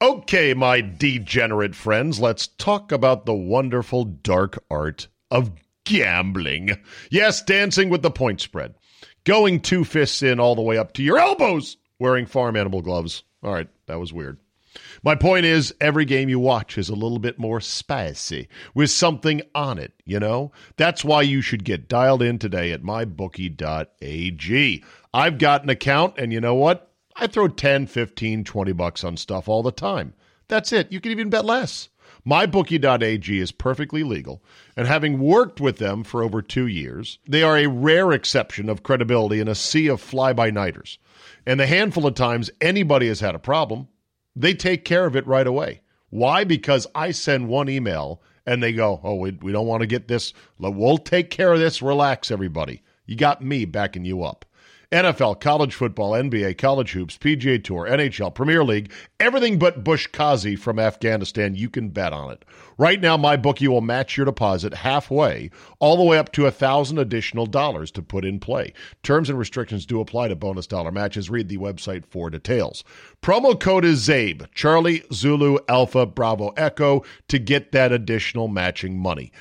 Okay, my degenerate friends, let's talk about the wonderful dark art of gambling. Yes, dancing with the point spread. Going two fists in all the way up to your elbows, wearing farm animal gloves. All right, that was weird. My point is, every game you watch is a little bit more spicy with something on it, you know? That's why you should get dialed in today at mybookie.ag. I've got an account, and you know what? I throw 10, 15, 20 bucks on stuff all the time. That's it. You can even bet less. MyBookie.ag is perfectly legal, and having worked with them for over two years, they are a rare exception of credibility in a sea of fly by nighters. And the handful of times anybody has had a problem, they take care of it right away. Why? Because I send one email and they go, Oh, we, we don't want to get this. We'll take care of this. Relax, everybody. You got me backing you up. NFL, college football, NBA, college hoops, PGA Tour, NHL, Premier League, everything but buzkashi from Afghanistan, you can bet on it. Right now, my bookie will match your deposit halfway, all the way up to a thousand additional dollars to put in play. Terms and restrictions do apply to bonus dollar matches. Read the website for details. Promo code is CZABE, Charlie Zulu Alpha Bravo Echo, to get that additional matching money.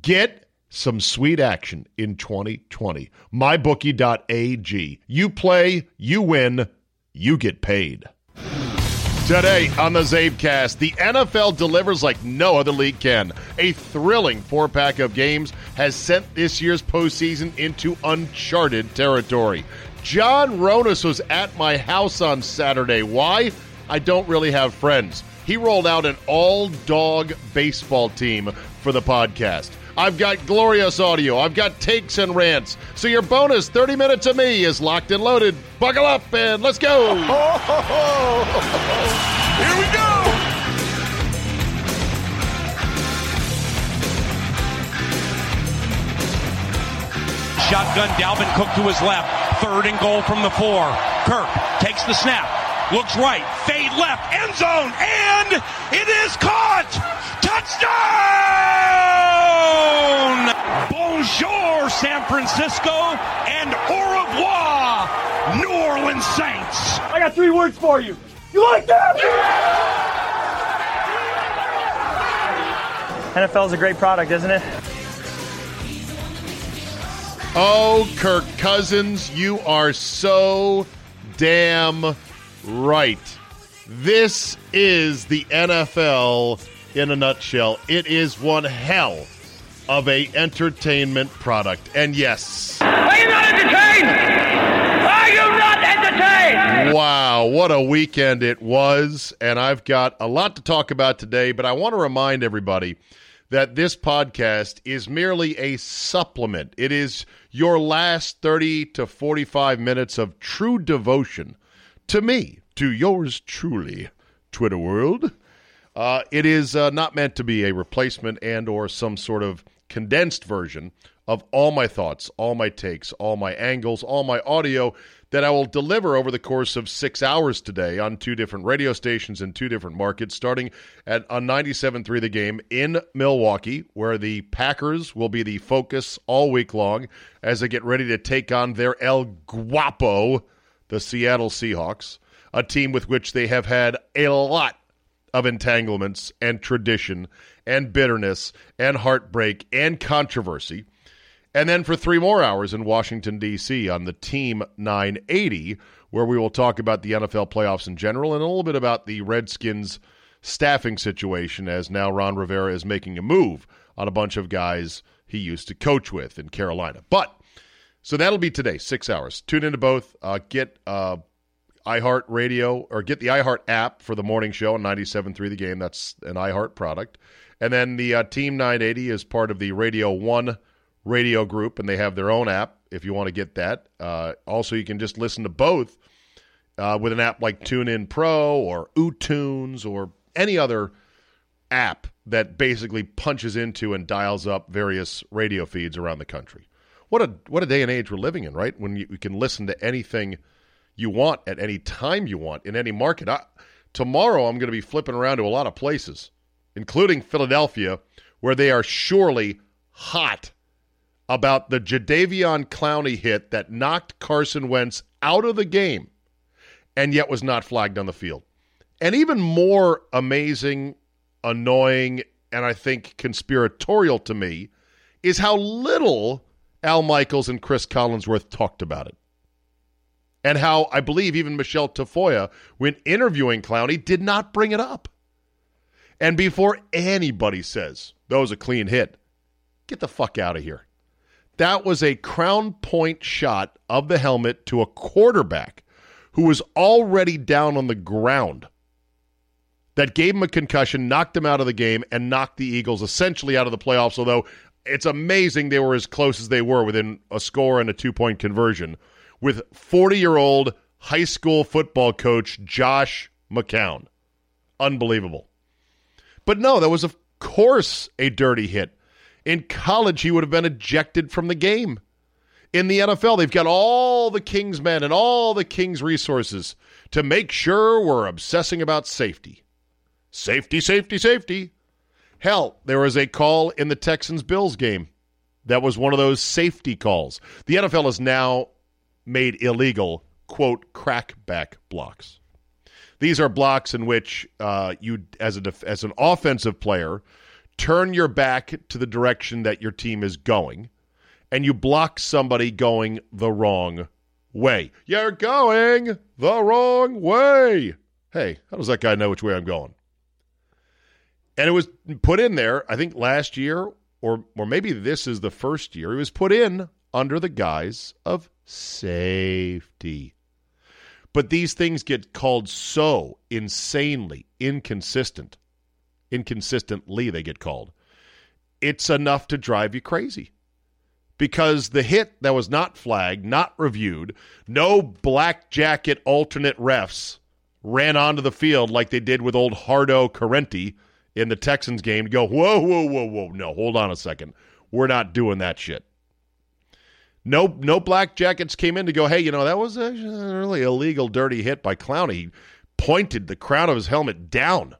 Get some sweet action in 2020. MyBookie.ag. You play, you win, you get paid. Today on the Czabecast, the NFL delivers like no other league can. A thrilling four pack of games has sent this year's postseason into uncharted territory. John Ronis was at my house on Saturday. Why? I don't really have friends. He rolled out an all dog baseball team for the podcast. I've got glorious audio. I've got takes and rants. So your bonus 30 minutes of me is locked and loaded. Buckle up and let's go. Here we go. Shotgun Dalvin Cook to his left. Third and goal from the four. Kirk takes the snap. Looks right. Fade left. End zone. And it is caught. Touchdown! Bonjour, San Francisco, and au revoir, New Orleans Saints. I got three words for you. You like that? NFL is a great product, isn't it? Oh, Kirk Cousins, you are so damn right. This is the NFL in a nutshell. It is one hell of a entertainment product. And yes. Are you not entertained? Are you not entertained? Wow, what a weekend it was. And I've got a lot to talk about today, but I want to remind everybody that this podcast is merely a supplement. It is your last 30 to 45 minutes of true devotion to me, to yours truly, Twitter world. Uh, it is uh, not meant to be a replacement and or some sort of condensed version of all my thoughts, all my takes, all my angles, all my audio that I will deliver over the course of six hours today on two different radio stations in two different markets, starting at on 97.3 The Game in Milwaukee, where the Packers will be the focus all week long as they get ready to take on their El Guapo, the Seattle Seahawks, a team with which they have had a lot of entanglements and tradition and bitterness and heartbreak and controversy. And then for three more hours in Washington, D.C. on the Team 980, where we will talk about the NFL playoffs in general and a little bit about the Redskins staffing situation as now Ron Rivera is making a move on a bunch of guys he used to coach with in Carolina. But so that'll be today, six hours. Tune into both. Uh, get uh, iHeart Radio or get the iHeart app for the morning show on 97.3 The Game. That's an iHeart product. And then the uh, Team 980 is part of the Radio 1 radio group, and they have their own app if you want to get that. Uh, also, you can just listen to both uh, with an app like TuneIn Pro or UTunes or any other app that basically punches into and dials up various radio feeds around the country. What a what a day and age we're living in, right? When you, you can listen to anything you want at any time you want in any market. I, tomorrow, I'm going to be flipping around to a lot of places, including Philadelphia, where they are surely hot about the Jadeveon Clowney hit that knocked Carson Wentz out of the game and yet was not flagged on the field. And even more amazing, annoying, and I think conspiratorial to me is how little Al Michaels and Chris Collinsworth talked about it. And how I believe even Michele Tafoya, when interviewing Clowney, did not bring it up. And before anybody says, that was a clean hit, get the fuck out of here. That was a crown point shot of the helmet to a quarterback who was already down on the ground that gave him a concussion, knocked him out of the game, and knocked the Eagles essentially out of the playoffs. Although it's amazing they were as close as they were within a score and a two point conversion with 40 year old high school football coach Josh McCown. Unbelievable. But no, that was, of course, a dirty hit. In college, he would have been ejected from the game. In the NFL, they've got all the King's men and all the King's resources to make sure we're obsessing about safety. Safety, safety, safety. Hell, there was a call in the Texans Bills game that was one of those safety calls. The NFL has now made illegal, quote, crackback blocks. These are blocks in which uh, you, as, a def- as an offensive player, turn your back to the direction that your team is going, and you block somebody going the wrong way. You're going the wrong way. Hey, how does that guy know which way I'm going? And it was put in there, I think last year, or or maybe this is the first year, it was put in under the guise of safety. But these things get called so insanely inconsistent. Inconsistently, they get called. It's enough to drive you crazy. Because the hit that was not flagged, not reviewed, no black jacket alternate refs ran onto the field like they did with old Hardo Corrente in the Texans game to go, whoa, whoa, whoa, whoa. No, hold on a second. We're not doing that shit. No, no black jackets came in to go, hey, you know, that was a really illegal, dirty hit by Clowney. He pointed the crown of his helmet down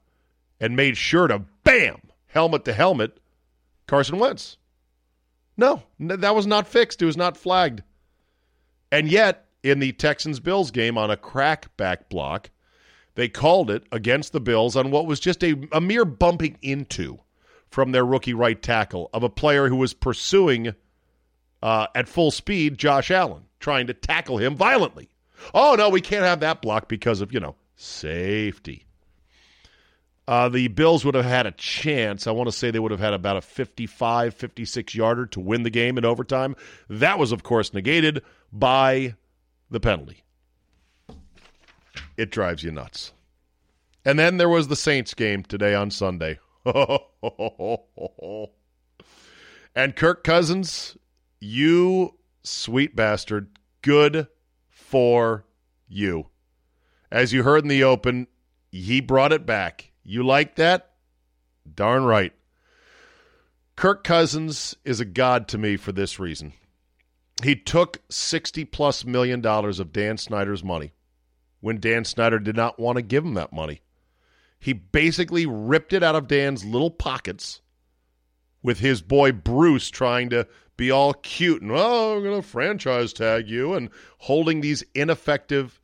and made sure to bam, helmet to helmet, Carson Wentz. No, that was not fixed. It was not flagged. And yet, in the Texans Bills game on a crackback block, they called it against the Bills on what was just a, a mere bumping into from their rookie right tackle of a player who was pursuing uh, at full speed Josh Allen, trying to tackle him violently. Oh, no, we can't have that block because of, you know, safety. Uh, the Bills would have had a chance. I want to say they would have had about a 55, 56 yarder to win the game in overtime. That was, of course, negated by the penalty it drives you nuts. And then there was the Saints game today on Sunday. and Kirk Cousins, you sweet bastard, good for you. As you heard in the open, he brought it back. You like that? Darn right. Kirk Cousins is a god to me for this reason. He took 60 plus million dollars of Dan Snyder's money when Dan Snyder did not want to give him that money. He basically ripped it out of Dan's little pockets with his boy Bruce trying to be all cute and, oh, I'm going to franchise tag you and holding these ineffective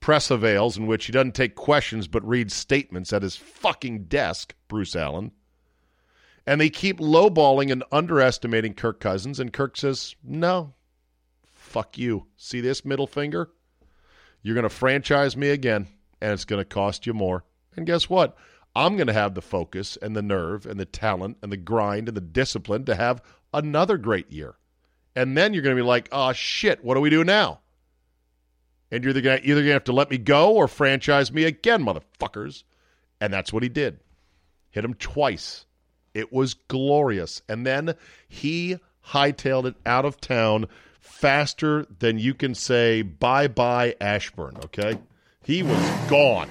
press avails in which he doesn't take questions but reads statements at his fucking desk, Bruce Allen. And they keep lowballing and underestimating Kirk Cousins. And Kirk says, no, fuck you. See this middle finger? You're going to franchise me again, and it's going to cost you more. And guess what? I'm going to have the focus and the nerve and the talent and the grind and the discipline to have another great year. And then you're going to be like, oh, shit, what do we do now? And you're either going to have to let me go or franchise me again, motherfuckers. And that's what he did. Hit him twice. It was glorious. And then he hightailed it out of town faster than you can say bye bye Ashburn, okay? He was gone.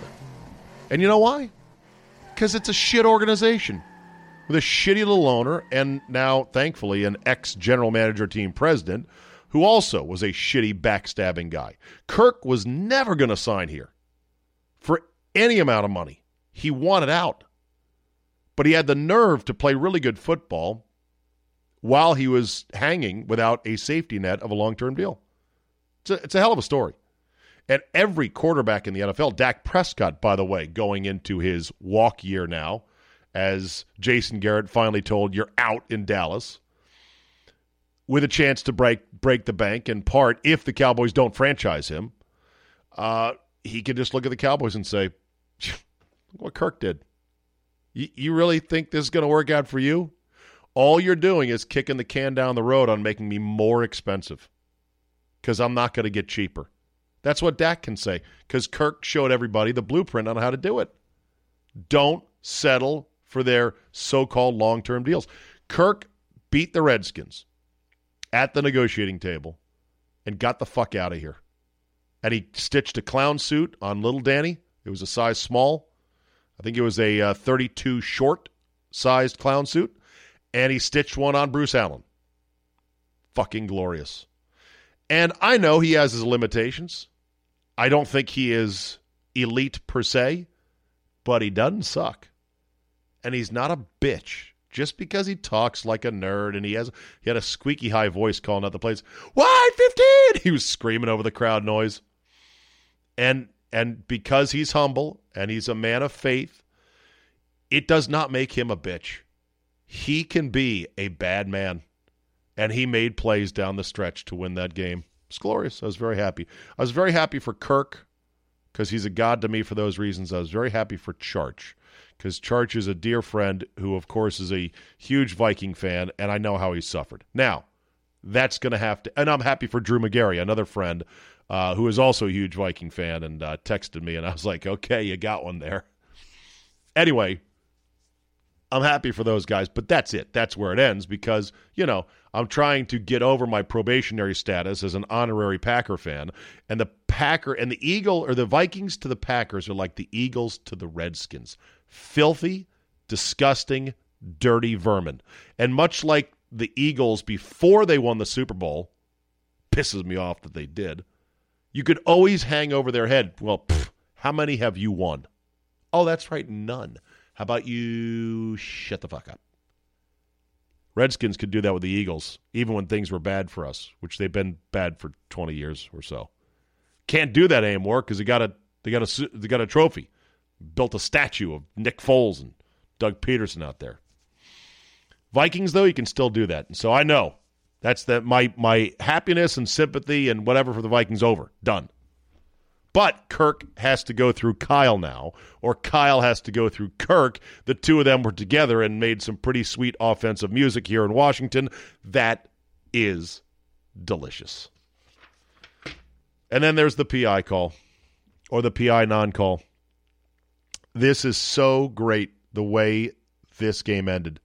And you know why? Because it's a shit organization with a shitty little owner and now, thankfully, an ex general manager team president who also was a shitty backstabbing guy. Kirk was never going to sign here for any amount of money. He wanted out. But he had the nerve to play really good football while he was hanging without a safety net of a long term deal. It's a, it's a hell of a story. And every quarterback in the NFL, Dak Prescott, by the way, going into his walk year now, as Jason Garrett finally told, you're out in Dallas with a chance to break break the bank in part if the Cowboys don't franchise him. Uh, he can just look at the Cowboys and say, what Kirk did. You, you really think this is going to work out for you? All you're doing is kicking the can down the road on making me more expensive because I'm not going to get cheaper. That's what Dak can say because Kirk showed everybody the blueprint on how to do it. Don't settle for their so called long term deals. Kirk beat the Redskins at the negotiating table and got the fuck out of here. And he stitched a clown suit on little Danny. It was a size small. I think it was a uh, 32 short sized clown suit. And he stitched one on Bruce Allen. Fucking glorious. And I know he has his limitations. I don't think he is elite per se, but he doesn't suck. And he's not a bitch just because he talks like a nerd and he has he had a squeaky high voice calling out the plays. Wide 15! He was screaming over the crowd noise. And and because he's humble and he's a man of faith, it does not make him a bitch. He can be a bad man. And he made plays down the stretch to win that game. It's glorious. I was very happy. I was very happy for Kirk because he's a god to me for those reasons. I was very happy for Charch because Charch is a dear friend who, of course, is a huge Viking fan, and I know how he suffered. Now, that's going to have to, and I'm happy for Drew Magary, another friend uh, who is also a huge Viking fan, and uh, texted me, and I was like, okay, you got one there. Anyway, I'm happy for those guys, but that's it. That's where it ends because, you know, I'm trying to get over my probationary status as an honorary Packer fan. And the Packer and the Eagle or the Vikings to the Packers are like the Eagles to the Redskins filthy, disgusting, dirty vermin. And much like the Eagles before they won the Super Bowl, pisses me off that they did, you could always hang over their head. Well, pff, how many have you won? Oh, that's right, none. How about you shut the fuck up? Redskins could do that with the Eagles, even when things were bad for us, which they've been bad for 20 years or so. Can't do that anymore because they got a they got a they got a trophy, built a statue of Nick Foles and Doug Pederson out there. Vikings though, you can still do that, and so I know that's that my my happiness and sympathy and whatever for the Vikings over done. But Kirk has to go through Kyle now, or Kyle has to go through Kirk. The two of them were together and made some pretty sweet offensive music here in Washington. That is delicious. And then there's the PI call, or the PI non call. This is so great the way this game ended,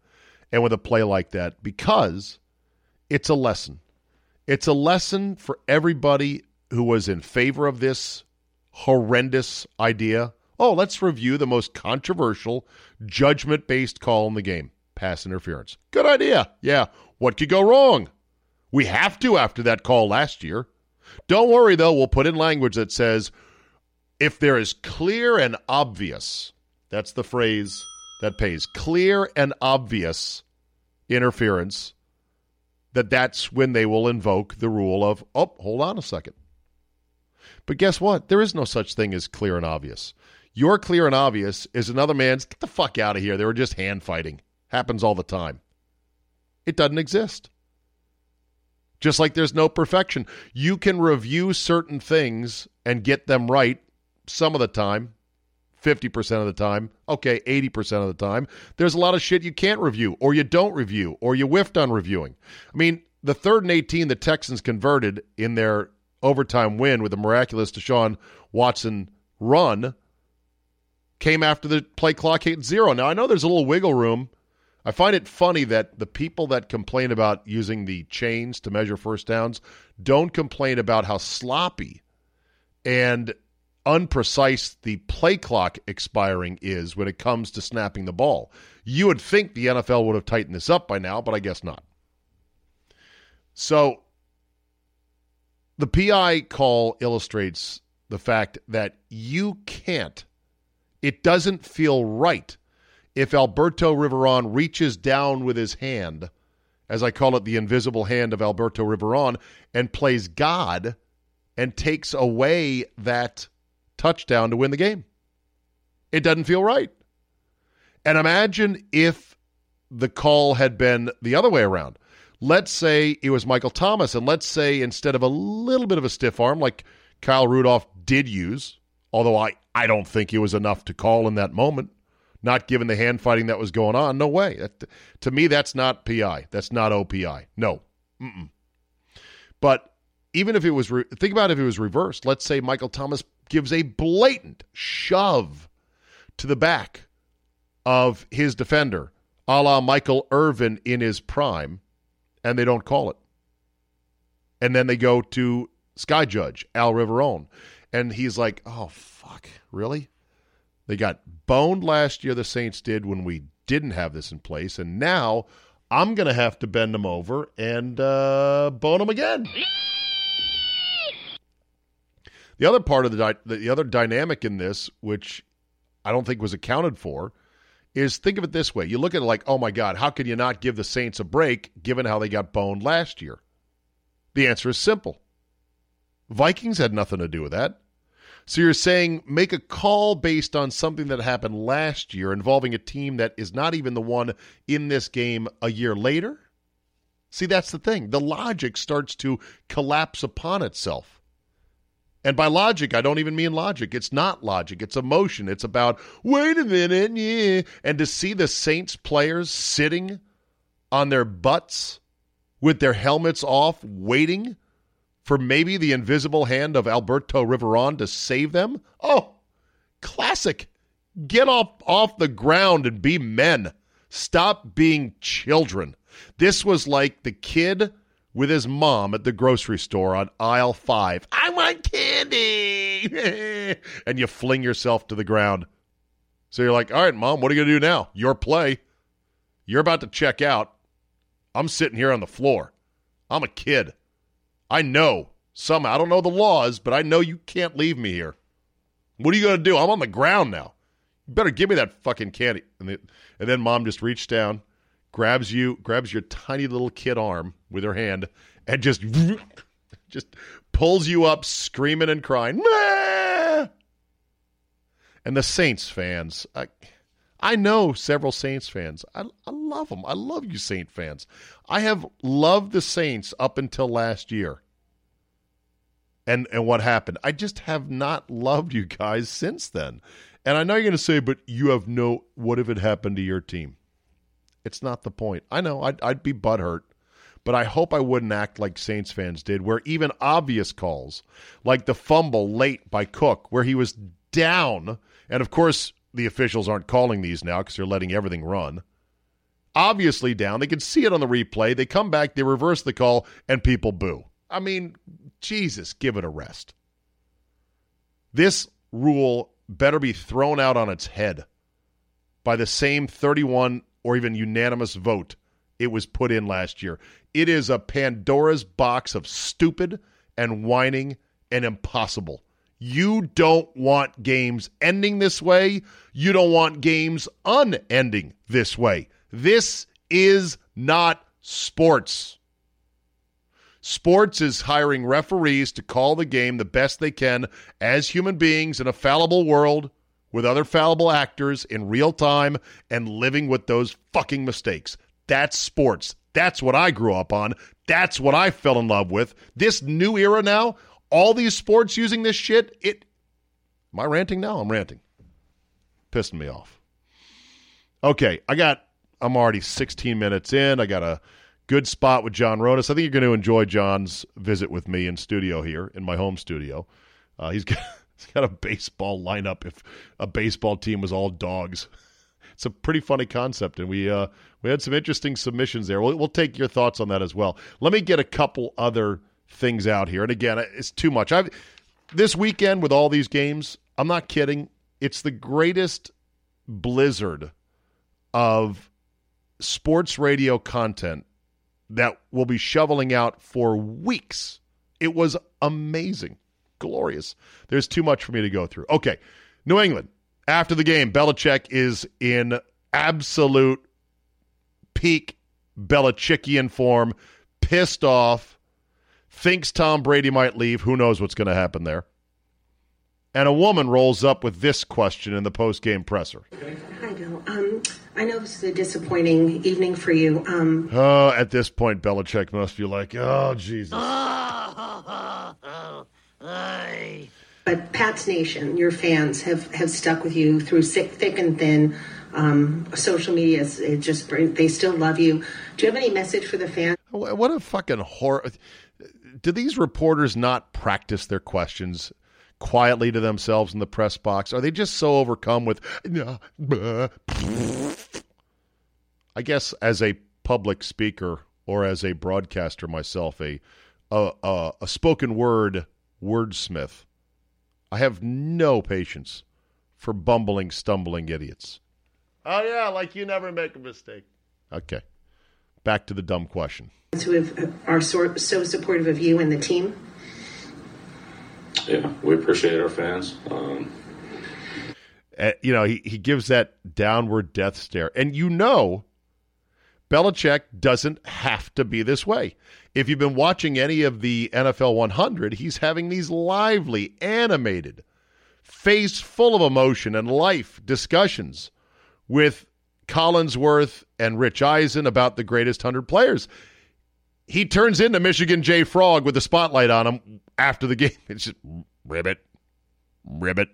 and with a play like that, because it's a lesson. It's a lesson for everybody who was in favor of this horrendous idea. Oh, let's review the most controversial judgment based call in the game pass interference. Good idea. Yeah. What could go wrong? We have to after that call last year. Don't worry, though. We'll put in language that says if there is clear and obvious, that's the phrase that pays clear and obvious interference, that that's when they will invoke the rule of, oh, hold on a second. But guess what? There is no such thing as clear and obvious. Your clear and obvious is another man's get the fuck out of here. They were just hand fighting. Happens all the time. It doesn't exist. Just like there's no perfection. You can review certain things and get them right some of the time, 50% of the time, okay, 80% of the time. There's a lot of shit you can't review, or you don't review, or you whiffed on reviewing. I mean, the third and 18 the Texans converted in their overtime win with a miraculous Deshaun Watson run came after the play clock hit zero. Now, I know there's a little wiggle room. I find it funny that the people that complain about using the chains to measure first downs don't complain about how sloppy and unprecise the play clock expiring is when it comes to snapping the ball. You would think the NFL would have tightened this up by now, but I guess not. So the PI call illustrates the fact that you can't, it doesn't feel right if Alberto Riveron reaches down with his hand, as I call it the invisible hand of Alberto Riveron, and plays God and takes away that touchdown to win the game. It doesn't feel right. And imagine if the call had been the other way around. Let's say it was Michael Thomas, and let's say instead of a little bit of a stiff arm like Kyle Rudolph did use, although I, I don't think it was enough to call in that moment, not given the hand fighting that was going on. No way. That, to me, that's not PI. That's not OPI. No. Mm-mm. But even if it was, re- think about if it was reversed. Let's say Michael Thomas gives a blatant shove to the back of his defender, a la Michael Irvin in his prime, and they don't call it. And then they go to Sky Judge, Al Riveron, and he's like, oh, fuck, really? They got boned last year, the Saints did, when we didn't have this in place, and now I'm going to have to bend them over and uh, bone them again. The other part of the di- the other dynamic in this, which I don't think was accounted for, is think of it this way: you look at it like, oh my God, how can you not give the Saints a break given how they got boned last year? The answer is simple: Vikings had nothing to do with that. So you're saying make a call based on something that happened last year involving a team that is not even the one in this game a year later? See, that's the thing. The logic starts to collapse upon itself. And by logic, I don't even mean logic. It's not logic. It's emotion. It's about, wait a minute, yeah. And to see the Saints players sitting on their butts with their helmets off, waiting for maybe the invisible hand of Alberto Riveron to save them? Oh, classic. Get off, off the ground and be men. Stop being children. This was like the kid with his mom at the grocery store on aisle five. I want candy. and you fling yourself to the ground. So you're like, all right, mom, what are you going to do now? Your play. You're about to check out. I'm sitting here on the floor. I'm a kid. I know some, I don't know the laws, but I know you can't leave me here. What are you going to do? I'm on the ground now. You better give me that fucking candy. And, the, and then mom just reached down, grabs you, grabs your tiny little kid arm with her hand, and just just pulls you up, screaming and crying. And the Saints fans, I, I know several Saints fans. I, I love them. I love you, Saint fans. I have loved the Saints up until last year. And and what happened? I just have not loved you guys since then. And I know you're going to say, but you have no. What if it happened to your team? It's not the point. I know I'd, I'd be butthurt, but I hope I wouldn't act like Saints fans did, where even obvious calls, like the fumble late by Cook, where he was down, and of course the officials aren't calling these now because they're letting everything run. Obviously down. They can see it on the replay. They come back, they reverse the call, and people boo. I mean, Jesus, give it a rest. This rule better be thrown out on its head by the same 31 or even unanimous vote it was put in last year. It is a Pandora's box of stupid and whining and impossible. You don't want games ending this way. You don't want games unending this way. This is not sports. Sports is hiring referees to call the game the best they can as human beings in a fallible world with other fallible actors in real time and living with those fucking mistakes. That's sports. That's what I grew up on. That's what I fell in love with. This new era now, all these sports using this shit, it Am I ranting now? I'm ranting. Pissing me off. Okay, I got I'm already 16 minutes in. I got a good spot with John Ronis. I think you're going to enjoy John's visit with me in studio here in my home studio. Uh, he's he's got a baseball lineup. If a baseball team was all dogs, it's a pretty funny concept, and we uh, we had some interesting submissions there. We'll, we'll take your thoughts on that as well. Let me get a couple other things out here, and again, it's too much. I've this weekend with all these games. I'm not kidding. It's the greatest blizzard of sports radio content that we'll be shoveling out for weeks. It was amazing, glorious. There's too much for me to go through. Okay, New England. After the game, Belichick is in absolute peak Belichickian form, pissed off, thinks Tom Brady might leave. Who knows what's going to happen there? And a woman rolls up with this question in the post game presser. Hi, Bill. Um, I know this is a disappointing evening for you. Um, oh, at this point, Belichick must be like, oh, Jesus. but Pat's Nation, your fans, have, have stuck with you through thick, thick and thin. Um, social media, is, it just they still love you. Do you have any message for the fans? What a fucking horror. Do these reporters not practice their questions? quietly to themselves in the press box? Are they just so overcome with. I guess as a public speaker or as a broadcaster myself, a a, a, a spoken word wordsmith, I have no patience for bumbling, stumbling idiots. Oh yeah, like you never make a mistake. Okay, back to the dumb question. Who have, are so, so supportive of you and the team? yeah, we appreciate our fans. Um, uh, you know, he, he gives that downward death stare. And you know, Belichick doesn't have to be this way. If you've been watching any of the NFL 100, he's having these lively, animated, face full of emotion and life discussions with Collinsworth and Rich Eisen about the greatest 100 players. He turns into Michigan J. Frog with the spotlight on him after the game. It's just ribbit, ribbit.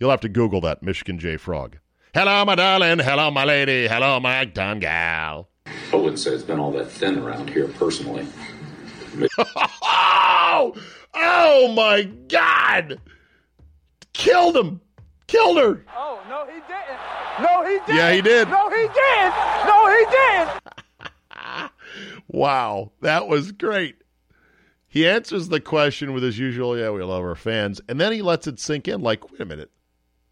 You'll have to Google that, Michigan J. Frog. Hello, my darling. Hello, my lady. Hello, my dumb gal. I wouldn't say it's been all that thin around here personally. oh, oh my God! Killed him. Killed her. Oh no, he didn't. No, he didn't. Yeah, he did. No, he did. No, he did. wow, that was great. He answers the question with his usual, yeah, we love our fans. And then he lets it sink in like, wait a minute.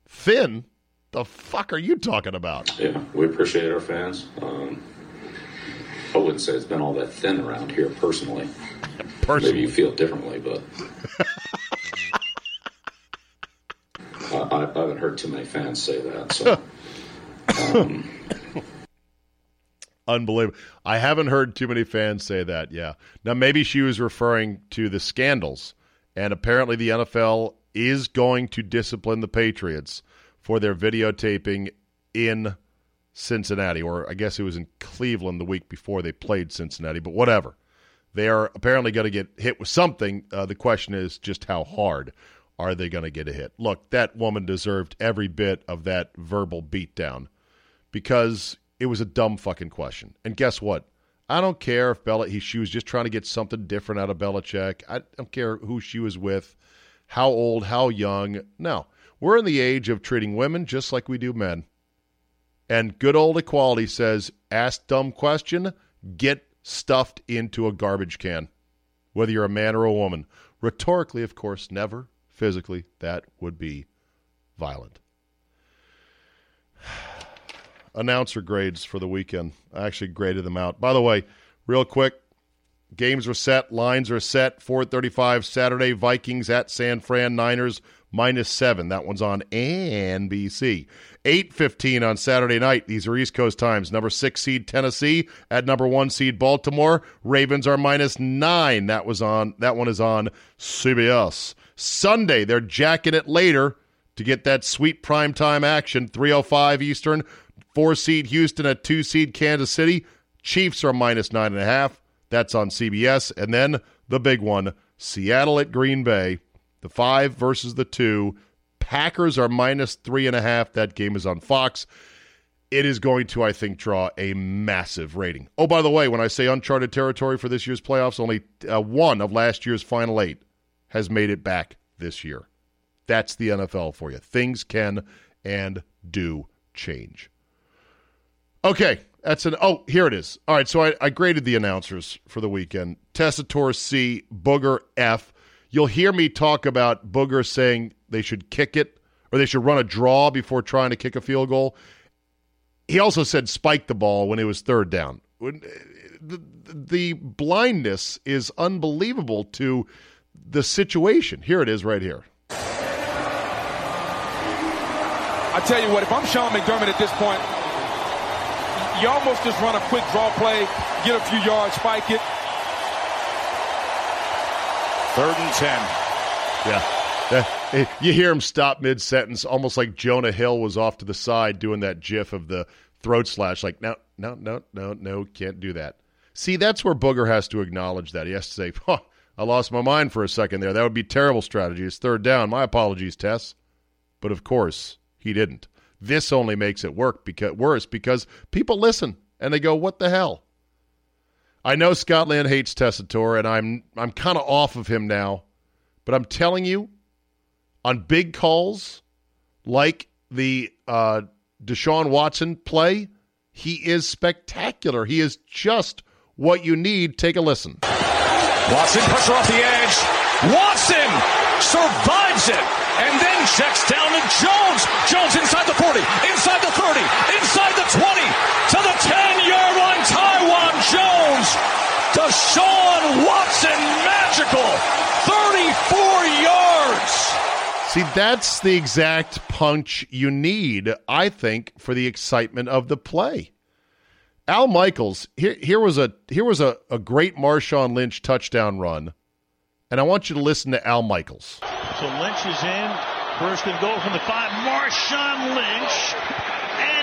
Finn, The fuck are you talking about? Yeah, we appreciate our fans. Um, I wouldn't say it's been all that thin around here personally. personally. Maybe you feel differently, but I, I, haven't heard too many fans say that. So. Um, Unbelievable. I haven't heard too many fans say that. Yeah. Now, maybe she was referring to the scandals, and apparently the NFL is going to discipline the Patriots for their videotaping in Cincinnati, or I guess it was in Cleveland the week before they played Cincinnati, but whatever. They are apparently going to get hit with something. Uh, the question is just how hard are they going to get a hit? Look, that woman deserved every bit of that verbal beatdown because it was a dumb fucking question. And guess what? I don't care if Bella he, she was just trying to get something different out of Belichick. I don't care who she was with, how old, how young. No. We're in the age of treating women just like we do men. And good old equality says ask dumb question, get stuffed into a garbage can. Whether you're a man or a woman. Rhetorically, of course, never. Physically, that would be violent announcer grades for the weekend. I actually graded them out. By the way, real quick, games are set, lines are set. 4:35 Saturday, Vikings at San Fran, Niners minus seven. That one's on NBC. 8:15 on Saturday night. These are East Coast times. Number six seed Tennessee at number one seed Baltimore. Ravens are minus nine. That was on. That one is on CBS. Sunday, they're jacking it later to get that sweet primetime action. 305 Eastern, four seed Houston at two seed Kansas City. Chiefs are minus nine and a half. That's on CBS. And then the big one Seattle at Green Bay. The five versus the two. Packers are minus three and a half. That game is on Fox. It is going to, I think, draw a massive rating. Oh, by the way, when I say uncharted territory for this year's playoffs, only uh, one of last year's final eight has made it back this year. That's the NFL for you. Things can and do change. Okay, that's an. Oh, here it is. All right, so I, I graded the announcers for the weekend. Tessitore C, Booger F. You'll hear me talk about Booger saying they should kick it or they should run a draw before trying to kick a field goal. He also said spike the ball when it was third down. When, uh, the, the blindness is unbelievable to the situation. Here it is right here. I tell you what, if I'm Sean McDermott at this point, you almost just run a quick draw play, get a few yards, spike it. Third and 10. Yeah. You hear him stop mid sentence, almost like Jonah Hill was off to the side doing that gif of the throat slash. Like, no, no, no, no, no, can't do that. See, that's where Booger has to acknowledge that. He has to say, oh, I lost my mind for a second there. That would be terrible strategy. It's third down. My apologies, Tess. But of course, he didn't. This only makes it work because worse because people listen and they go, "What the hell?" I know Scott Scotland hates Tessitore, and I'm I'm kind of off of him now, but I'm telling you, on big calls like the uh, Deshaun Watson play, he is spectacular. He is just what you need. Take a listen. Watson pressure off the edge. Watson survives it and then checks down to Jones. Jones inside the 40, inside the 30, inside the 20, to the 10 yard line. Taiwan Jones. Deshaun Watson, magical. 34 yards. See, that's the exact punch you need, I think, for the excitement of the play. Al Michaels, here, here was a here was a, a great Marshawn Lynch touchdown run. And I want you to listen to Al Michaels. So Lynch is in. First and goal from the five. Marshawn Lynch.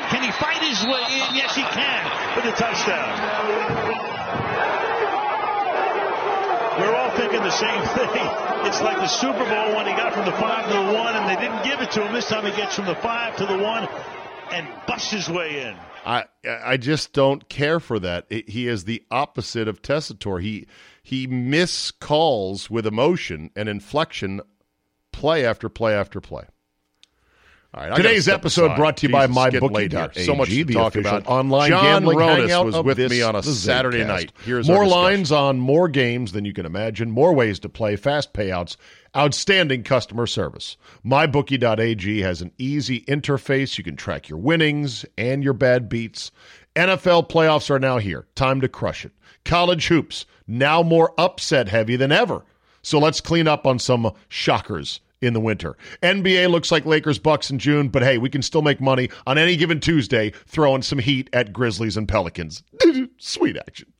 And can he fight his way in? Yes, he can for the touchdown. We're all thinking the same thing. It's like the Super Bowl when he got from the five to the one, and they didn't give it to him. This time he gets from the five to the one and busts his way in. I I just don't care for that. he is the opposite of Tessitore. He he miscalls with emotion and inflection play after play after play. All right, Today's episode brought to you Jesus, by MyBookie.ag. So much to talk about. Online John gambling Ronis was with me on a Saturday night. Here's more lines on more games than you can imagine, more ways to play, fast payouts, outstanding customer service. MyBookie.ag has an easy interface. You can track your winnings and your bad beats. NFL playoffs are now here. Time to crush it. College hoops, now more upset heavy than ever. So let's clean up on some shockers in the winter. NBA looks like Lakers Bucks in June, but hey, we can still make money on any given Tuesday throwing some heat at Grizzlies and Pelicans. Sweet action.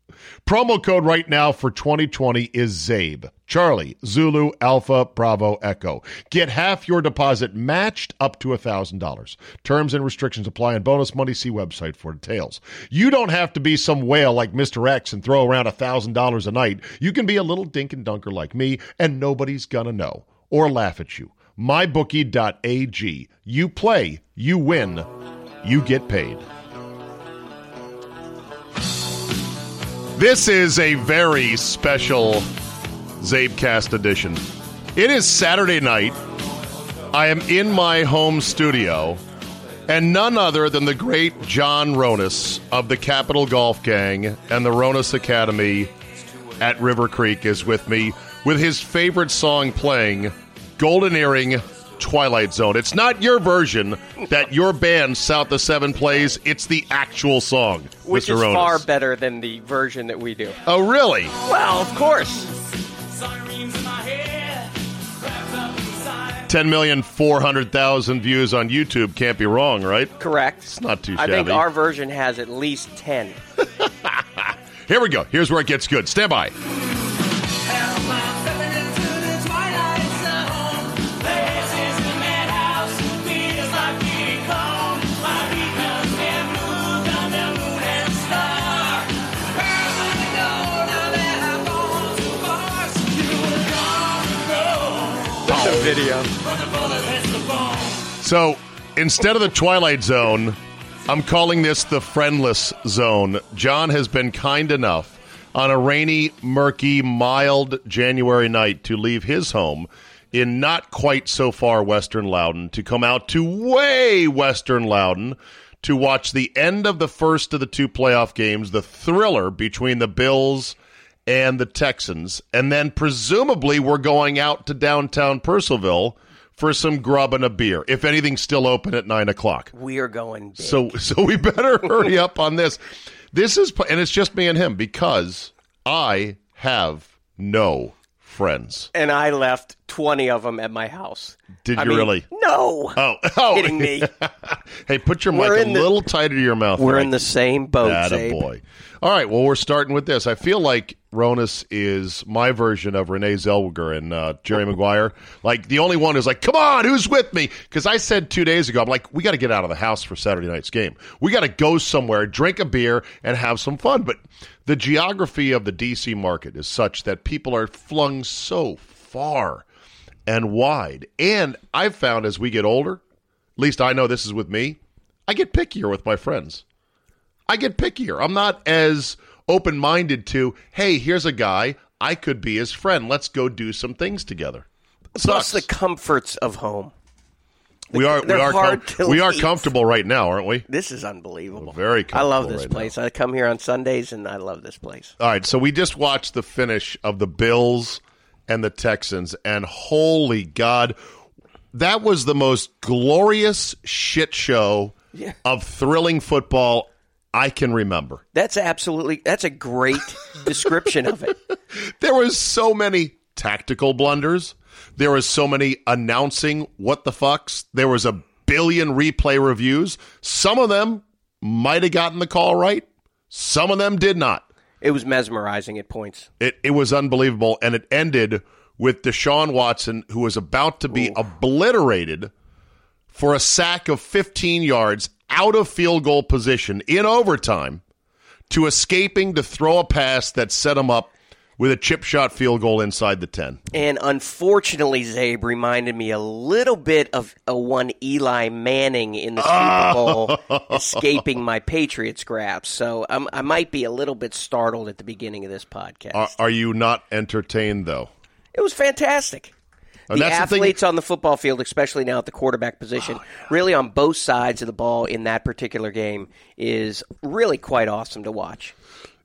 Promo code right now for 2020 is CZABE. Charlie, Zulu, Alpha, Bravo, Echo. Get half your deposit matched up to $1,000. Terms and restrictions apply and bonus money. See website for details. You don't have to be some whale like Mr. X and throw around $1,000 a night. You can be a little dink and dunker like me, and nobody's gonna know or laugh at you. MyBookie.ag. You play, you win, you get paid. This is a very special Czabecast edition. It is Saturday night. I am in my home studio, and none other than the great John Ronis of the Capital Golf Gang and the Ronis Academy at River Creek is with me with his favorite song playing, Golden Earring Twilight Zone. It's not your version that your band South of Seven plays. It's the actual song, which Mr. is far better than the version that we do. Oh, really? Well, of course. Ten million four hundred thousand views on YouTube can't be wrong, right? Correct. It's not too I think our version has at least ten. Here we go. Here's where it gets good. Stand by. Video. So instead of the Twilight Zone, I'm calling this the Friendless Zone. John has been kind enough on a rainy, murky, mild January night to leave his home in not quite so far Western Loudoun to come out to way Western Loudoun to watch the end of the first of the two playoff games, the thriller between the Bills and the Texans. And then presumably we're going out to downtown Purcellville for some grub and a beer, if anything's still open at nine o'clock. We are going big. So, so we better hurry up on this. This is, and it's just me and him because I have no friends. and I left 20 of them at my house. Did I you mean, really? No. Oh, oh. Kidding me. hey, put your We're mic a the- little tighter to your mouth. We're there. in the same boat, Atta boy. All right. Well, we're starting with this. I feel like Ronis is my version of Renee Zellweger and uh, Jerry Maguire. Like the only one who's like, "Come on, who's with me?" Because I said two days ago, I'm like, "We got to get out of the house for Saturday night's game. We got to go somewhere, drink a beer, and have some fun." But the geography of the DC market is such that people are flung so far and wide. And I've found as we get older, at least I know this is with me, I get pickier with my friends. I get pickier. I'm not as open minded to, hey, here's a guy. I could be his friend. Let's go do some things together. Plus the comforts of home. We are we They're com- we are comfortable right now, aren't we? This is unbelievable. Very I love this right place. I come here on Sundays and I love this place. All right, so we just watched the finish of the Bills and the Texans, and holy God, that was the most glorious shit show Yeah. of thrilling football I can remember. That's absolutely that's a great description of it. There was so many tactical blunders. There was so many announcing what the fucks. There was a billion replay reviews. Some of them might have gotten the call right. Some of them did not. It was mesmerizing at points. It it was unbelievable, and it ended with Deshaun Watson, who was about to be obliterated for a sack of 15 yards out of field goal position in overtime, to escaping to throw a pass that set him up with a chip shot field goal inside the 10. And unfortunately, Czabe reminded me a little bit of a one Eli Manning in the Super ah! Bowl escaping my Patriots grasp. So I'm, I might be a little bit startled at the beginning of this podcast. Are, are you not entertained though? It was fantastic. And the that's the athletes on the football field, especially now at the quarterback position, oh, really on both sides of the ball in that particular game, is really quite awesome to watch.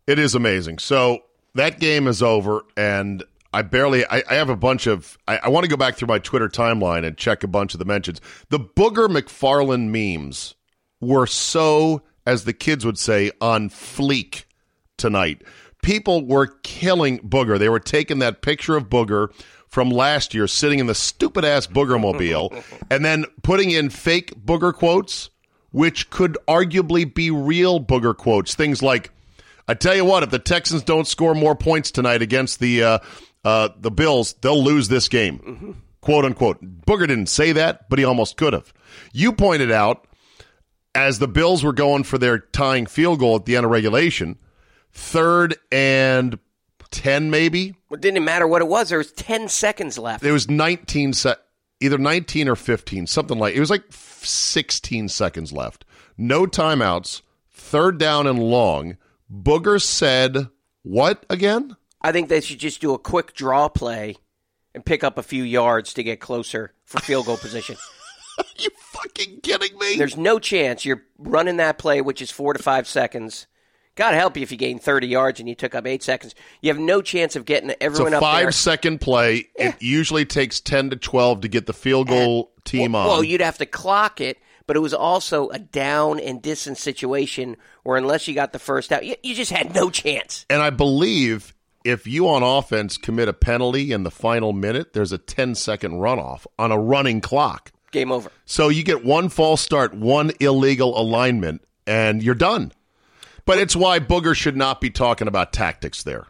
It is amazing. So that game is over, and I barely. I, I have a bunch of. I, I want to go back through my Twitter timeline and check a bunch of the mentions. The Booger McFarland memes were so, as the kids would say, on fleek tonight. People were killing Booger. They were taking that picture of Booger from last year, sitting in the stupid ass Booger mobile, and then putting in fake Booger quotes, which could arguably be real Booger quotes. Things like. I tell you what, if the Texans don't score more points tonight against the uh, uh, the Bills, they'll lose this game. Quote unquote. Booger didn't say that, but he almost could have. You pointed out as the Bills were going for their tying field goal at the end of regulation, third and ten, maybe It didn't matter what it was. There was 10 seconds left. there was nineteen se- either nineteen or fifteen, something like it was like sixteen seconds left. No timeouts. Third down and long. Booger said what again? I think they should just do a quick draw play and pick up a few yards to get closer for field goal position. you fucking kidding me? There's no chance you're running that play, which is four to five seconds. God help you if you gain 30 yards and you took up eight seconds. You have no chance of getting It's everyone a up there. five second play. It usually takes 10 to 12 to get the field goal team on. Well, you'd have to clock it, but it was also a down and distance situation where unless you got the first out, you, you just had no chance. and I believe if you on offense commit a penalty in the final minute, there's a 10 second runoff on a running clock. Game over. So you get one false start, one illegal alignment, and you're done. But it's why Booger should not be talking about tactics there.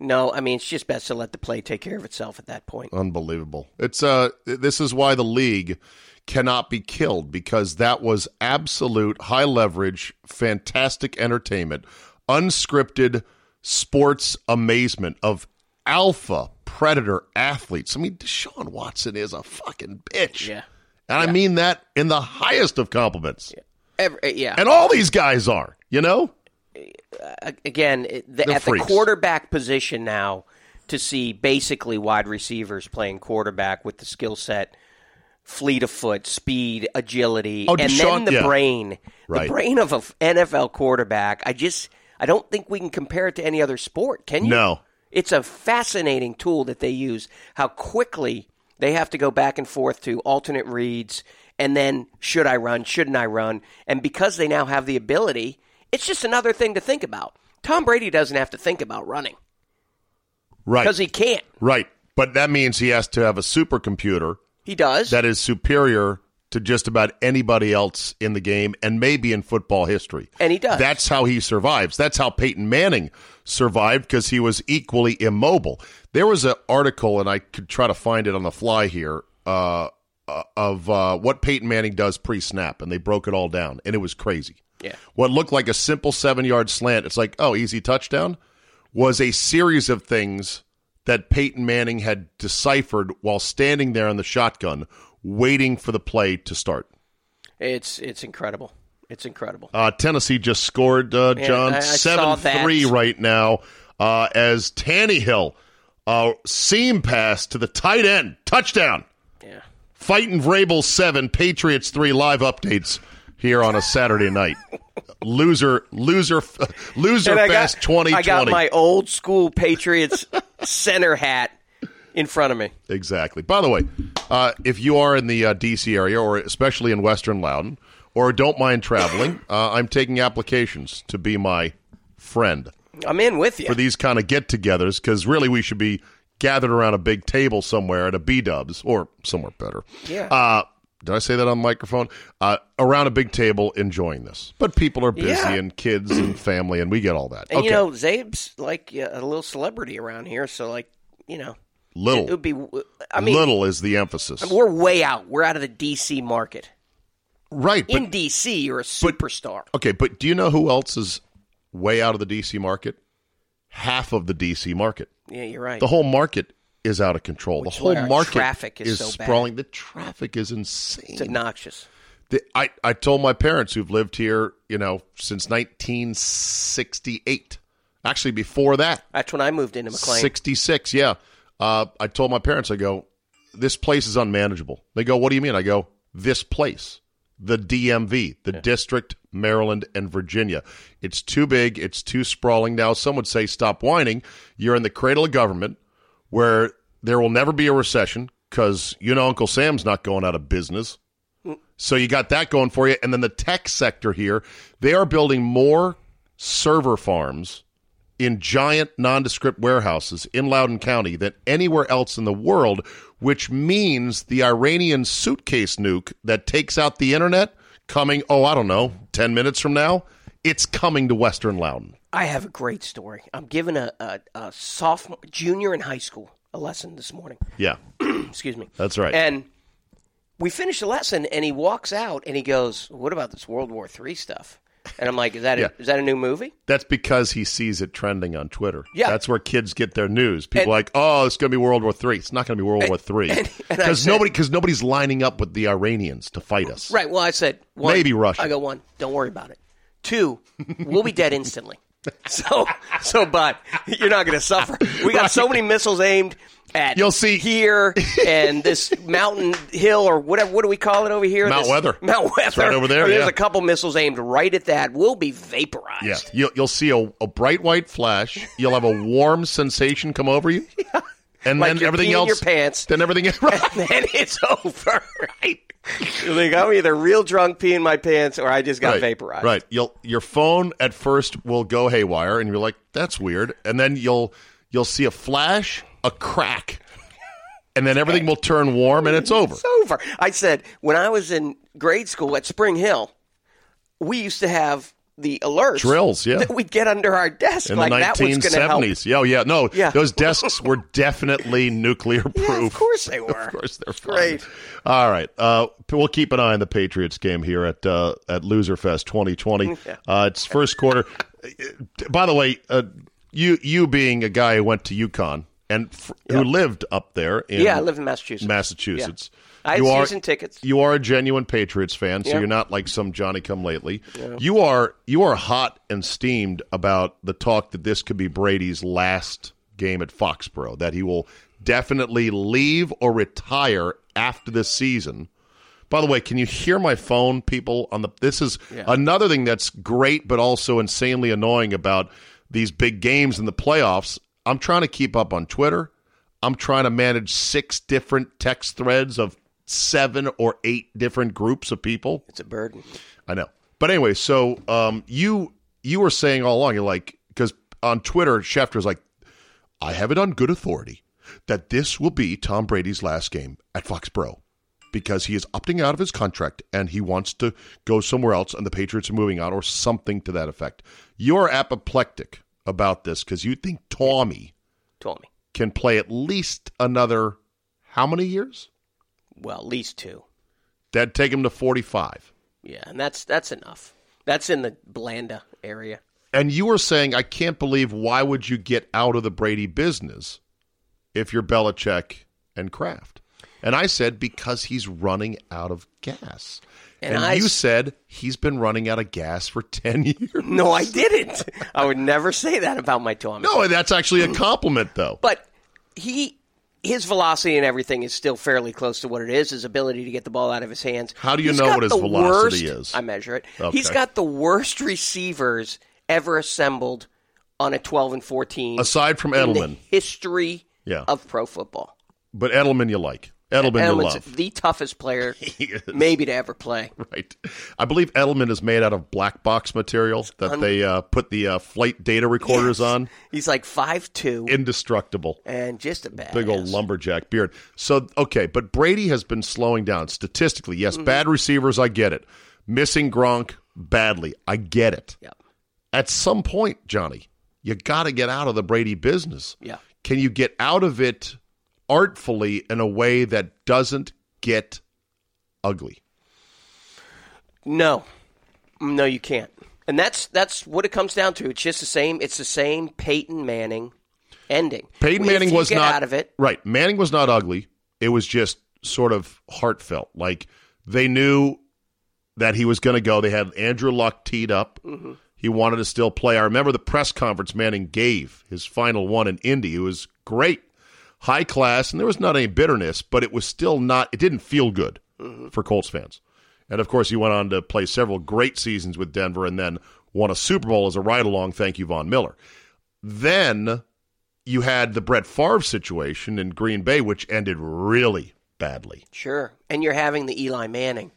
No, I mean it's just best to let the play take care of itself at that point. Unbelievable. It's uh this is why the league cannot be killed because that was absolute high leverage, fantastic entertainment, unscripted sports amazement of alpha predator athletes. I mean, Deshaun Watson is a fucking bitch. Yeah. And I mean that in the highest of compliments. Every, yeah. And all these guys are, you know? Uh, again, the, at freaks. the quarterback position now, to see basically wide receivers playing quarterback with the skill set, fleet of foot, speed, agility, Oh, and Deshaun- then the yeah. brain, Right. the brain of an NFL quarterback. I just, I don't think we can compare it to any other sport. Can you? No. It's a fascinating tool that they use. How quickly they have to go back and forth to alternate reads, and then should I run? Shouldn't I run? And because they now have the ability, it's just another thing to think about. Tom Brady doesn't have to think about running Right. because he can't. Right. But that means he has to have a supercomputer He does. that is superior to just about anybody else in the game and maybe in football history. And he does. That's how he survives. That's how Peyton Manning survived because he was equally immobile. There was an article, and I could try to find it on the fly here, uh, uh, of uh, what Peyton Manning does pre snap, and they broke it all down, and it was crazy. Yeah. What looked like a simple seven yard slant, it's like, oh, easy touchdown, was a series of things that Peyton Manning had deciphered while standing there in the shotgun, waiting for the play to start. It's it's incredible. It's incredible. Uh, Tennessee just scored, uh, John, I- I 7 3 right now uh, as Tannehill uh, seam pass to the tight end. Touchdown. Yeah. Fighting Vrabel 7, Patriots 3 live updates here on a Saturday night. loser, loser, loser And I got- fest 2020. I got my old school Patriots center hat in front of me. Exactly. By the way, uh, if you are in the uh, D.C. area, or especially in Western Loudoun, or don't mind traveling, uh, I'm taking applications to be my friend I'm in with you. for these kind of get-togethers because really we should be gathered around a big table somewhere at a B Dubs or somewhere better. Yeah. Did I say that on the microphone? Uh, around a big table enjoying this, but people are busy Yeah. and kids and family, and we get all that. And okay. you know, Czabe's like a little celebrity around here, so like you know, little, it would be. I mean, little is the emphasis, we're way out. We're out of the DC market. right? But In DC, you're a superstar. Okay, but do you know who else is way out of the DC market? Half of the DC market. yeah, you're right. The whole market is out of control. Which the whole is market traffic is so bad. sprawling. The traffic is insane. it's obnoxious. The- I, I told my parents who've lived here, you know, since 1968. Actually, before that, That's when I moved into McLean. 66, yeah. Uh, I told my parents, I go, this place is unmanageable. They go, what do you mean? I go, this place, the DMV, the District, Maryland, and Virginia. It's too big. It's too sprawling. Now, some would say, stop whining. You're in the cradle of government where there will never be a recession because you know Uncle Sam's not going out of business. So you got that going for you. And then the tech sector here, they are building more server farms in giant nondescript warehouses in Loudoun County than anywhere else in the world, which means the Iranian suitcase nuke that takes out the internet coming, oh, I don't know, 10 minutes from now, it's coming to Western Loudoun. I have a great story. I'm giving a, a, a sophomore, junior in high school a lesson this morning. Yeah, Excuse me. that's right. And we finish the lesson, and he walks out and he goes, "What about this World War III stuff?" And I'm like, "Is that a, Yeah. is that a new movie?" That's because he sees it trending on Twitter. Yeah. That's where kids get their news. People And- are like, oh, it's going to be World War Three. It's not going to be World War Three and I because nobody because nobody's lining up with the Iranians to fight us. Right. Well, I said one, Maybe Russia. I go one. Don't worry about it. Two, we'll be dead instantly. So, so, but you're not going to suffer. We got so many missiles aimed at You'll see. here and this mountain hill or whatever. What do we call it over here? Mount This- Weather. Mount Weather. It's right over there, There's a couple missiles aimed right at that. We'll be vaporized. Yeah, you'll, you'll see a, a bright white flash. You'll have a warm sensation come over you, and Like then everything else. your pants. Then everything. Right. And then it's over. Right. You think I'm either real drunk peeing my pants or I just got right, vaporized. Right. You'll your phone at first will go haywire, and you're like, "That's weird," and then you'll you'll see a flash, a crack, and then everything will turn warm, and it's over. It's over. I said when I was in grade school at Spring Hill, we used to have the alerts Drills, yeah. that we'd get under our desk In like the that was going to help. 1970s. Yeah, oh, yeah, no, Yeah. those desks were definitely nuclear proof. Yeah, of course they were. Of course they're. Great. All right, uh, we'll keep an eye on the Patriots game here at uh, at Loserfest 2020. Uh, it's first quarter. By the way, uh, you you being a guy who went to UConn, and f- who lived up there. In Yeah, I live in Massachusetts. Massachusetts. I had You are- season tickets. You are a genuine Patriots fan, so Yeah. you're not like some Johnny Come Lately. Yeah. You are you are hot and steamed about the talk that this could be Brady's last game at Foxborough. That he will definitely leave or retire after this season. By the way, can you hear my phone, people? On the this is Yeah. another thing that's great, but also insanely annoying about these big games in the playoffs. I'm trying to keep up on Twitter. I'm trying to manage six different text threads of seven or eight different groups of people. It's a burden. I know. But anyway, so um, you you were saying all along, you're like, because on Twitter, Schefter's like, I have it on good authority that this will be Tom Brady's last game at Foxborough because he is opting out of his contract and he wants to go somewhere else and the Patriots are moving out or something to that effect. You're apoplectic about this because you think Tommy Tommy. can play at least another how many years? Well, at least two. That'd take him to 45. Yeah, and that's that's enough. That's in the Blanda area. And you were saying, I can't believe why would you get out of the Brady business if you're Belichick and Kraft? And I said, because he's running out of gas. And And, I you said he's been running out of gas for 10 years. No, I didn't. I would never say that about my Tommy. No, that's actually a compliment, though. But he his velocity and everything is still fairly close to what it is. His ability to get the ball out of his hands. How do you He's know what his velocity worst- is? I measure it. Okay. He's got the worst receivers ever assembled on a 12 and 14 Aside from in the Edelman. history Yeah. of pro football. But Edelman you like. Edelman Edelman's love. the toughest player maybe to ever play. Right. I believe Edelman is made out of black box material that un- they uh, put the uh, flight data recorders Yes. on. He's like five two Indestructible. and just a bad. Big old lumberjack beard. So, okay, but Brady has been slowing down statistically. Yes, Mm-hmm. bad receivers, I get it. Missing Gronk badly, I get it. Yep. At some point, Johnny, you got to get out of the Brady business. Yeah. Can you get out of it artfully in a way that doesn't get ugly? No, no, you can't. And that's that's what it comes down to. It's just the same. It's the same Peyton Manning ending. Peyton If Manning you was get not out of it. Right. Manning was not ugly. It was just sort of heartfelt. Like they knew that he was going to go. They had Andrew Luck teed up. Mhm. He wanted to still play. I remember the press conference Manning gave his final one in Indy. It was great, high class, and there was not any bitterness, but it was still not. It didn't feel good for Colts fans. And of course, he went on to play several great seasons with Denver, and then won a Super Bowl as a ride along. Thank you, Von Miller. Then you had the Brett Favre situation in Green Bay, which ended really badly. Sure, and you're having the Eli Manning.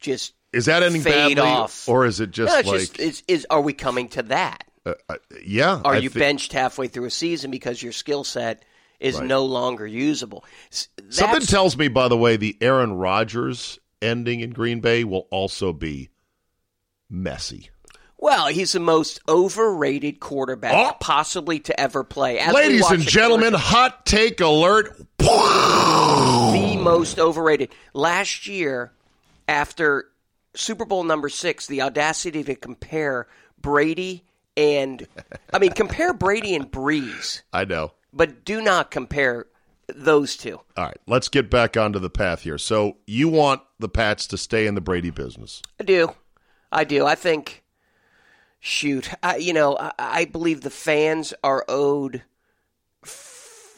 Just Is that ending fade badly, off, or is it just No, it's like? just, is, is are we coming to that? uh, uh, yeah, Are I you thi- benched halfway through a season because your skill set is Right. no longer usable? S- Something tells me, by the way, the Aaron Rodgers ending in Green Bay will also be messy. Well, he's the most overrated quarterback oh. possibly to ever play. As Oh! Ladies and gentlemen, hot take alert. the most overrated. Last year, after Super Bowl number six, the audacity to compare Brady and I mean compare Brady and Brees, I know. But do not compare those two. All right, let's get back onto the path here. So you want the Pats to stay in the Brady business? I do, I do. I think. Shoot, I, you know, I, I believe the fans are owed. f-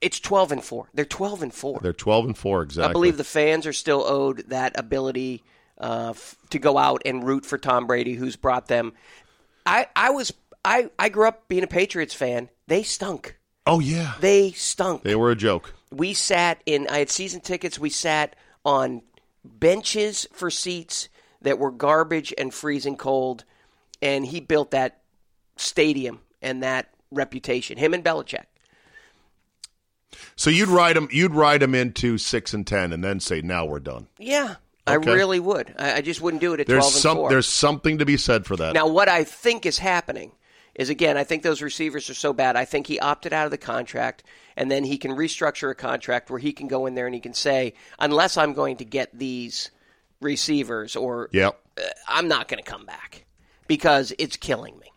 It's twelve and four. They're twelve and four. They're twelve and four exactly. I believe the fans are still owed that ability uh, f- to go out and root for Tom Brady, who's brought them. I, I was I, I grew up being a Patriots fan. They stunk. Oh yeah, They stunk. they were a joke. We sat in. I had season tickets. We sat on benches for seats that were garbage and freezing cold. And he built that stadium and that reputation. Him and Belichick. So you'd ride them. You'd ride them into six and ten, and then say, "Now we're done." Yeah, I really would. I, I just wouldn't do it at There's twelve and some. four. There's something to be said for that. Now, what I think is happening is again, I think those receivers are so bad. I think he opted out of the contract, and then he can restructure a contract where he can go in there and he can say, unless I'm going to get these receivers, or Yep. uh, I'm not going to come back because it's killing me.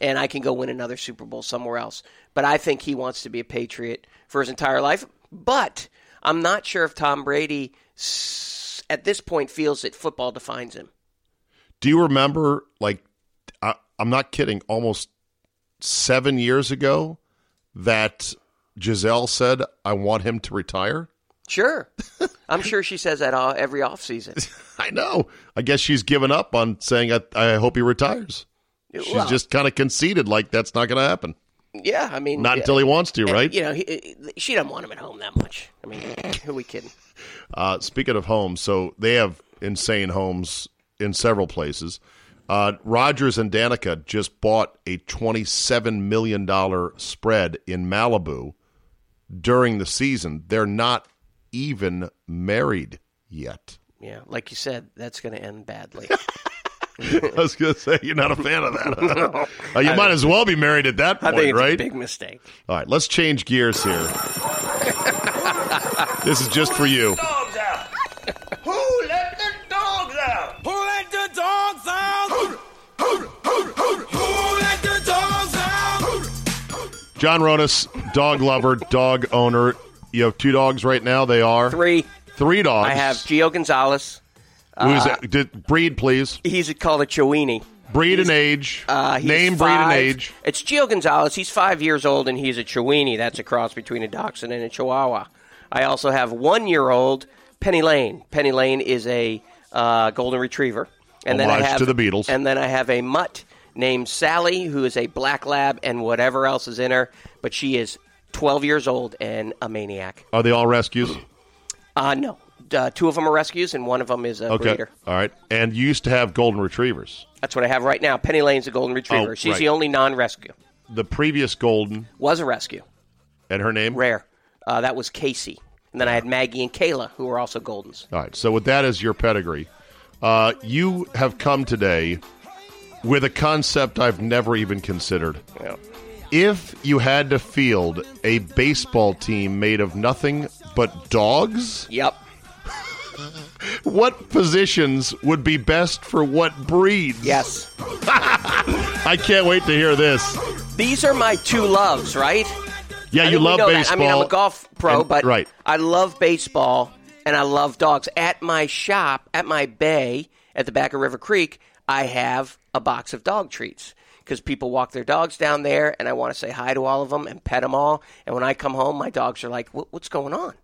and I can go win another Super Bowl somewhere else. But I think he wants to be a Patriot for his entire life. But I'm not sure if Tom Brady at this point feels that football defines him. Do you remember, like, I, I'm not kidding, almost seven years ago that Gisele said, I want him to retire? Sure. I'm sure she says that all, every offseason. I know. I guess she's given up on saying, I, I hope he retires. She's Well- just kind of conceded, like, that's not going to happen. Yeah, I mean, Not until he wants to, And, right? You know, he, she doesn't want him at home that much. I mean, who are we kidding? Uh, speaking of homes, so they have insane homes in several places. Uh, Rodgers and Danica just bought a $27 million spread in Malibu during the season. They're not even married yet. Yeah, like you said, that's going to end badly. I was going to say, you're not a fan of that. Uh, you might as well be married at that I point, think it's right? a big mistake. All right, let's change gears here. this is just for you. John Ronis, dog lover, dog owner. You have two dogs right now. They are Three. Three dogs. I have Gio Gonzalez. Who's uh? Did, breed, please. He's called a Chiweenie. Breed and age. Uh, he's Name, breed, and age. It's Gio Gonzalez. He's five years old, and he's a Chiweenie. That's a cross between a Dachshund and a Chihuahua. I also have one-year-old Penny Lane. Penny Lane is a uh, golden retriever, and then I have to the Beatles. And then I have a mutt named Sally, who is a black lab and whatever else is in her, but she is 12 years old and a maniac. Are they all rescues? Uh, no, uh, two of them are rescues, and one of them is a Okay. breeder. All right. And you used to have golden retrievers. That's what I have right now. Penny Lane's a golden retriever. Oh, She's right. the only non-rescue. The previous golden Was a rescue. and her name? Rare. Uh, that was Casey. And then I had Maggie and Kayla, who were also Goldens. All right. So with that as your pedigree, uh, you have come today with a concept I've never even considered. Yeah. If you had to field a baseball team made of nothing but dogs, Yep. what positions would be best for what breeds? Yes. I can't wait to hear this. These are my two loves, right? Yeah, I you love know that. baseball. I mean, I'm a golf pro, and- but right. I love baseball and I love dogs. At my shop, at my bay, at the back of River Creek, I have a box of dog treats because people walk their dogs down there, and I want to say hi to all of them and pet them all. And when I come home, my dogs are like, "What's going on?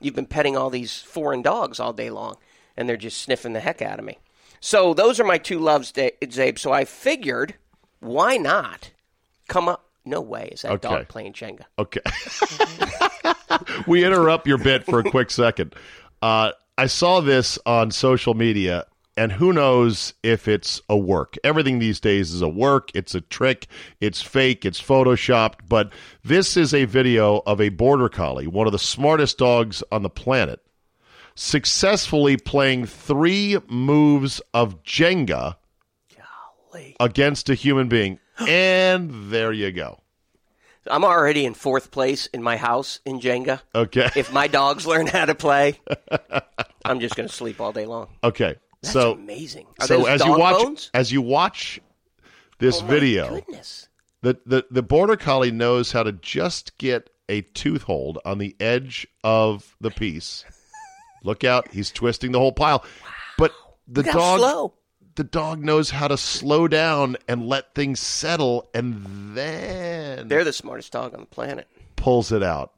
You've been petting all these foreign dogs all day long, and they're just sniffing the heck out of me." So those are my two loves, Czabe. So I figured, why not come up? No way is that Okay. dog playing Jenga. Okay. we interrupt your bit for a quick second. Uh, I saw this on social media, and who knows if it's a work. Everything these days is a work, it's a trick, it's fake, it's photoshopped. But this is a video of a border collie, one of the smartest dogs on the planet, successfully playing three moves of Jenga against a human being. And there you go. I'm already in fourth place in my house in Jenga. Okay. If my dogs learn how to play, I'm just going to sleep all day long. Okay. That's so amazing. Are so as you watch bones? as you watch this Oh video, goodness. the, the the border collie knows how to just get a tooth hold on the edge of the piece. Look out, he's twisting the whole pile. But the Look dog slow. the dog knows how to slow down and let things settle and then They're the smartest dog on the planet. pulls it out.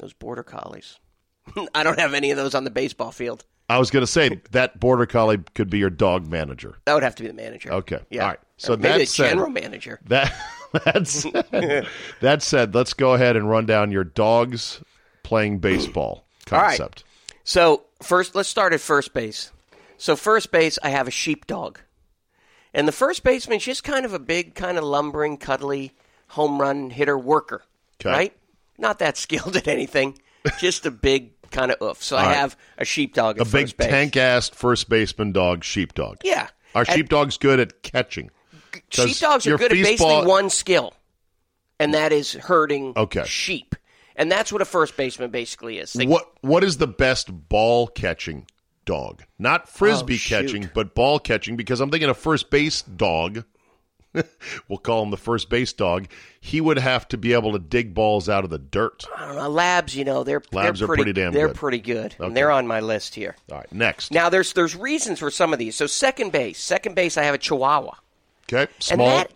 Those border collies. I don't have any of those on the baseball field. I was going to say that border collie could be your dog manager. That would have to be the manager. Okay. Yeah. All right. So Or maybe that the said, general manager. That that's that said, let's go ahead and run down your dogs playing baseball All right. concept. So first, let's start at first base. So first base, I have a sheepdog, and the first baseman's just kind of a big, kind of lumbering, cuddly home run hitter worker, Okay. right? Not that skilled at anything, just a big kind of oof. So I All right. have a sheepdog A big tank-assed first baseman dog, sheepdog. Yeah. Are sheepdogs good at catching? Sheepdogs are your good at feast basically ball- one skill, and that is herding Okay. sheep. And that's what a first baseman basically is. They- What what is the best ball catching dog? Not oh, frisbee Oh, shoot. catching, but ball catching. Because I'm thinking a first base dog. we'll call him the first base dog, he would have to be able to dig balls out of the dirt. I don't know. Labs, you know, they're Labs they're are pretty, pretty damn They're good. pretty good. Okay. And they're on my list here. All right, next. Now there's there's reasons for some of these. So second base, second base, I have a Chihuahua, Okay, small. and that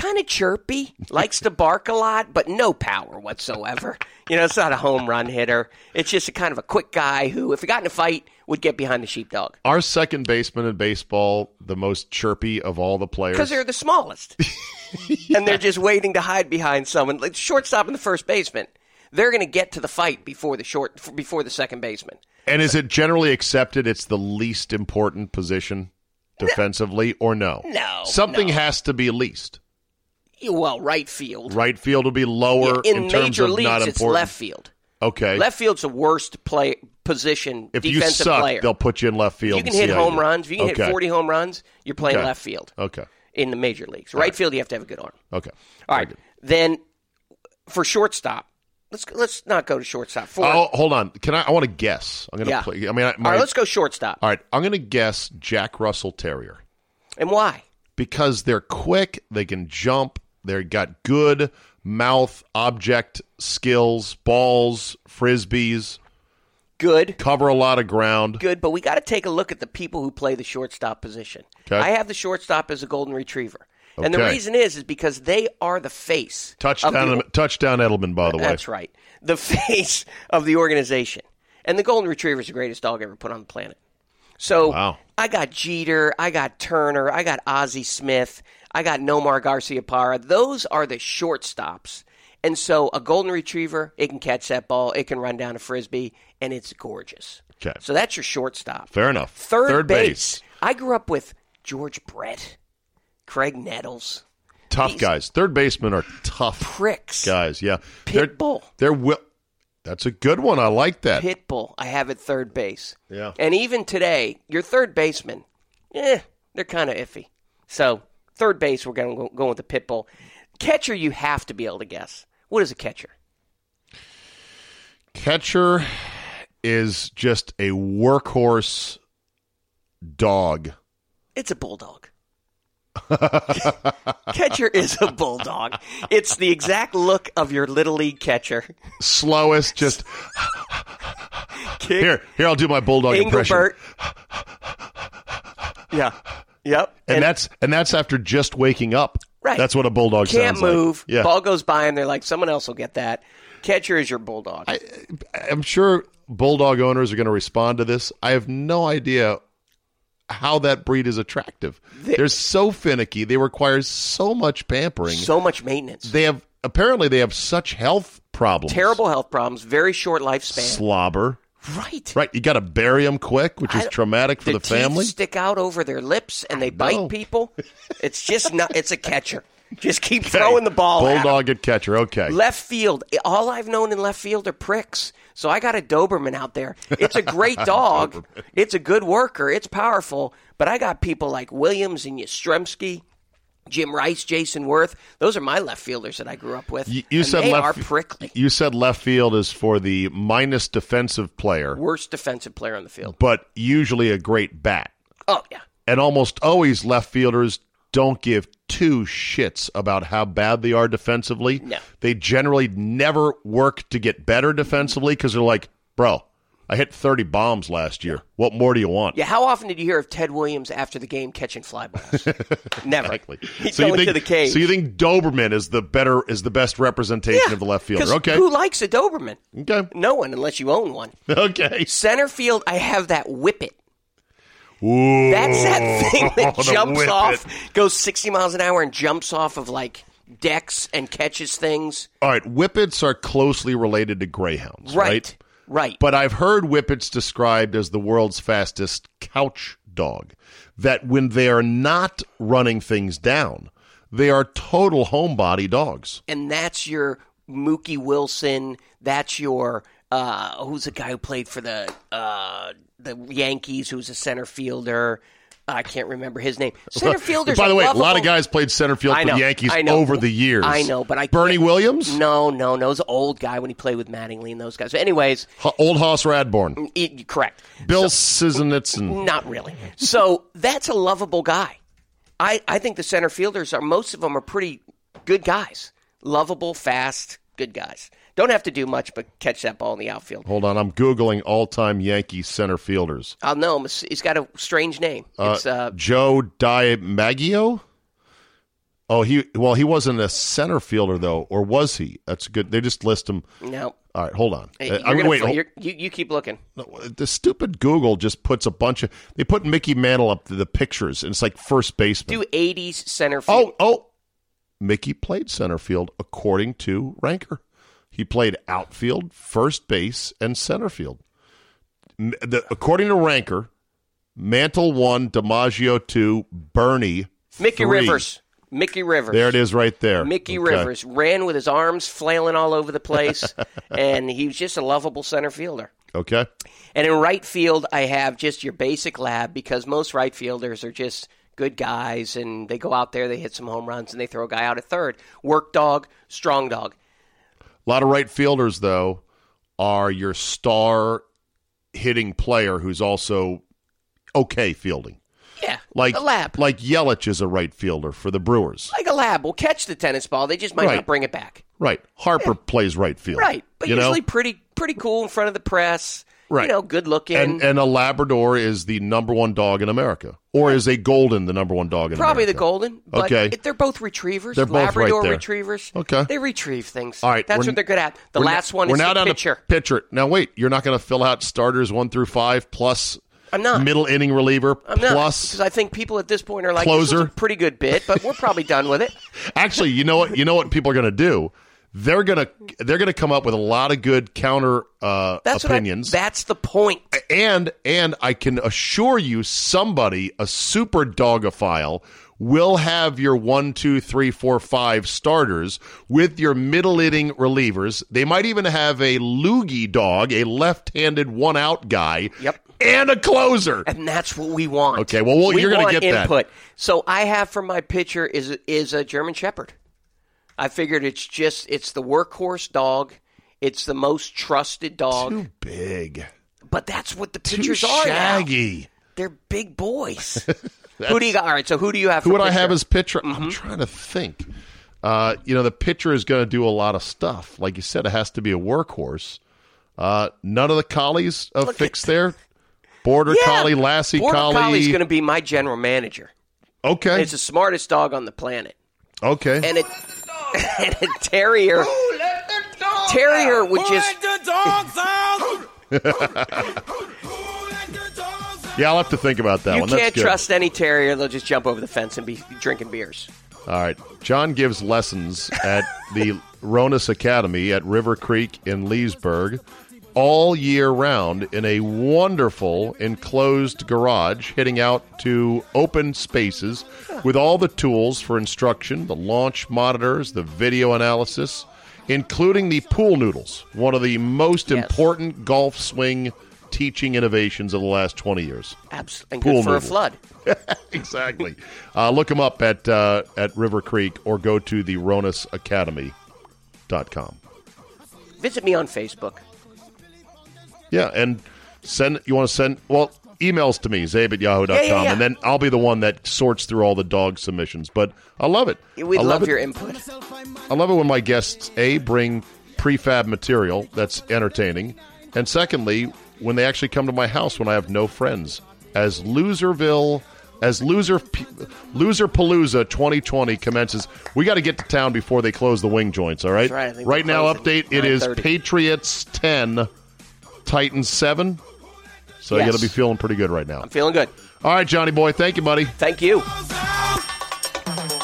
kind of chirpy, likes to bark a lot, but no power whatsoever. you know, it's not a home run hitter. It's just a kind of a quick guy who, if he got in a fight, would get behind the sheepdog Our second baseman in baseball, the most chirpy of all the players. because they're the smallest, and they're just waiting to hide behind someone. Like shortstop and the first baseman, they're going to get to the fight before the short before the second baseman. and is it generally accepted it's the least important position defensively, or no? No, Something has to be least. Well, right field. Right field will be lower in, in, terms major of leagues, not it's left field. Okay. Left field's the worst play position if you defensive suck, player. they'll put you in left field. you can hit home runs. If you can okay. hit 40 home runs, you're playing Okay. left field Okay. in the major leagues. Right, field, you have to have a good arm. Okay. All right. Then for shortstop, let's let's not go to shortstop. For, Oh, hold on. Can I? I want to guess. I'm gonna Yeah. play. I mean, I, my, All right, let's go shortstop. All right, I'm gonna guess Jack Russell Terrier And why? because they're quick. They can jump. They got good mouth object skills, balls, frisbees. Good. Cover a lot of ground. Good, but we got to take a look at the people who play the shortstop position. Okay. I have the shortstop as a golden retriever. And the reason is is because they are the face. of Touchdown, the- touchdown, Edelman. By the way, That's right. The face of the organization. And the Golden Retriever is the greatest dog ever put on the planet. So Wow. I got Jeter, I got Turner, I got Ozzie Smith, I got Nomar Garciaparra. Those are the shortstops. And so a Golden Retriever, it can catch that ball, it can run down a frisbee, and it's gorgeous. Okay. So that's your shortstop. Fair enough. Third, Third base. base. I grew up with George Brett, Graig Nettles. Tough These guys. Third basemen are tough pricks. guys. Yeah, Pitbull. They're, they're wi- That's a good one. I like that. Pitbull, I have at third base. Yeah. And even today, your third baseman, eh, they're kind of iffy. So, third base, we're going to go, with the Pitbull. Catcher, you have to be able to guess. What is a catcher? Catcher is just a workhorse dog. It's a bulldog. catcher is a bulldog. It's the exact look of your little league catcher. Slowest, just here. Here, I'll do my bulldog impression. Engelbert. yeah. Yep. And, that's and that's after just waking up. Right. That's what a bulldog can't sounds like. move. Yeah. Ball goes by, and they're like, someone else will get that. Catcher is your bulldog. I, I'm sure bulldog owners are going to respond to this. I have no idea how that breed is attractive. They're so finicky. They require so much pampering. so much maintenance. They have apparently they have such health problems. Terrible health problems. Very short lifespan. slobber. Right. Right. You got to bury them quick, which is traumatic for the, teeth family. stick out over their lips and they bite people. It's just not. It's a catcher. Just keep throwing the ball. at. Bulldog at catcher. Okay. Left field. All I've known in left field are pricks. So I got a Doberman out there. It's a great dog. it's a good worker. It's powerful. But I got people like Williams and Yastrzemski, Jim Rice, Jayson Werth. Those are my left fielders that I grew up with. You, you said they left. are prickly. You said left field is for the minus defensive player, Worst defensive player on the field. but usually a great bat. Oh yeah. And almost always left fielders don't give two shits about how bad they are defensively. No. They generally never work to get better defensively because they're like, bro, I hit 30 bombs last year. What more do you want? Yeah, how often did you hear of Ted Williams after the game catching fly balls? Never. Exactly. He's So going think to the cage. so you think Doberman is the better is the best representation of the left fielder? Okay. Who likes a Doberman? Okay. No one, unless you own one. Okay. Center field, I have that whippet. Ooh, That's that thing that jumps off, goes 60 miles an hour and jumps off of like decks and catches things. All right, whippets are closely related to greyhounds, right? Right. Right. But I've heard whippets described as the world's fastest couch dog. That when they are not running things down, they are total homebody dogs. and that's your Mookie Wilson. That's your uh, who's the guy who played for the uh, the Yankees? Who's a center fielder? I can't remember his name. Center fielders. By the way, a lot of guys played center field for the Yankees I know. over the years. I know, but I Bernie Williams, No, no, no. It was an old guy when he played with Mattingly and those guys. But anyways, H- old Hoss Radbourn, it, mm, correct. Bill Sizenitz, and Not really. So that's a lovable guy. I, I think the center fielders are most of them are pretty good guys, lovable, fast, good guys. Don't have to do much but catch that ball in the outfield. Hold on, I'm googling all-time Yankees center fielders. I'll know him. He's got a strange name. Uh, It's uh, Joe DiMaggio. Oh, he well, he wasn't a center fielder though, or was he? That's good. They just list him. no. All right, hold on. Hey, Uh, I mean, gonna wait, hold- you, you keep looking. the stupid Google just puts a bunch of. They put Mickey Mantle up to the pictures, and it's like first baseman. Do 80s center field. Oh, oh. Mickey played center field according to Ranker. He played outfield, first base, and center field. The, according to Ranker, Mantle one, DiMaggio two, Bernie Mickey three. Rivers. Mickey Rivers. There it is, right there. Mickey Okay. Rivers ran with his arms flailing all over the place, and he was just a lovable center fielder. Okay. And in right field, I have just your basic lab because most right fielders are just good guys and they go out there, they hit some home runs, and they throw a guy out at third. Work dog, strong dog. A lot of right fielders, though, are your star hitting player who's also okay fielding. Yeah, Like a lab. like Yelich is a right fielder for the Brewers. Like a lab will catch the tennis ball. They just might Right. not bring it back. Right. Harper plays right field. Right. But you know? usually pretty pretty cool in front of the press. Right. You know, good looking. and and a Labrador is the number one dog in America, or is a Golden the number one dog in Probably America? Probably the golden. But Okay. it- they're both retrievers. They're both right Labrador there. retrievers. Okay. They retrieve things. All right, That's what they're good at. The last one we're is now the down pitcher. To pitcher. Now wait, you're not going to fill out starters one through five plus I'm not. middle inning reliever I'm not plus. because I think people at this point are like, "This was Closer. a pretty good bit," but we're probably done with it. Actually, you know what? You know what people are going to do? They're gonna they're gonna come up with a lot of good counter uh, That's what I- opinions. that's the point. and and I can assure you, somebody, a super dogophile, will have your one, two, three, four, five starters with your middle inning relievers. They might even have a LOOGY dog, a left-handed one-out guy. Yep. And a closer. And that's what we want. Okay, well, well, we you're gonna want get that. input. So I have for my pitcher is is a German Shepherd. I figured it's just it's the workhorse dog. It's the most trusted dog. Too big. But that's what the Too pitchers are now. shaggy. They're big boys. who do you got? All right, so who do you have? Who for would I pitcher? Mm-hmm. have as pitcher? I'm trying to think. Uh, you know, the pitcher is going to do a lot of stuff. Like you said, it has to be a workhorse. Uh, none of the collies uh, fixed there. Border Yeah. collie, Lassie Border collie. Collie's going to be my general manager. okay, It's the smartest dog on the planet, okay. and it and a terrier. Terrier would just the dogs out? yeah, I'll have to think about that you one. That's can't good. trust any terrier. They'll just jump over the fence and be drinking beers. All right. John gives lessons at the Ronis Academy at River Creek in Leesburg all year round in a wonderful enclosed garage, hitting out to open spaces with all the tools for instruction, the launch monitors, the video analysis, including the pool noodles, one of the most important golf swing teaching innovations of the last 20 years. Absolutely, and Pool good for a flood. exactly. Uh, look them up at uh, at River Creek or go to the RonisAcademy.com. Visit me on Facebook. Yeah, and send you want to send well emails to me czabe at yahoo.com Yeah, yeah, yeah. and then I'll be the one that sorts through all the dog submissions. But I love it. We'd I love it. your input. I love it when my guests a bring prefab material that's entertaining, and secondly, when they actually come to my house when I have no friends. As Loserville, as Loser Loser Palooza 2020 commences, we got to get to town before they close the wing joints. All right. That's right, right now, update. It is Patriots 10, Titans 7. So you Yes. got to be feeling pretty good right now. I'm feeling good. All right, Johnny boy. Thank you, buddy. Thank you.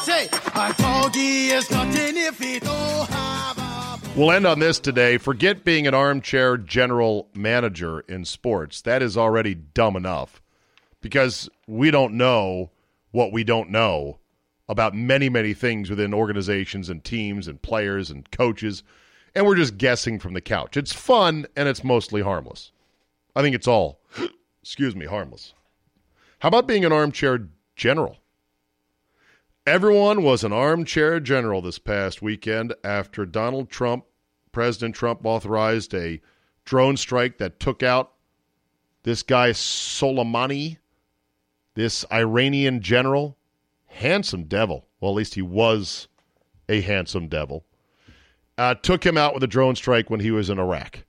Say, a doggy is nothing if he don't oh, have a We'll end on this today. Forget being an armchair general manager in sports. That is already dumb enough because we don't know what we don't know about many, many things within organizations and teams and players and coaches. And we're just guessing from the couch. It's fun and it's mostly harmless. I think it's all, excuse me, harmless. How about being an armchair general? Everyone was an armchair general this past weekend after Donald Trump, President Trump, authorized a drone strike that took out this guy Soleimani, this Iranian general, handsome devil. Well, at least he was a handsome devil. Uh, took him out with a drone strike when he was in Iraq.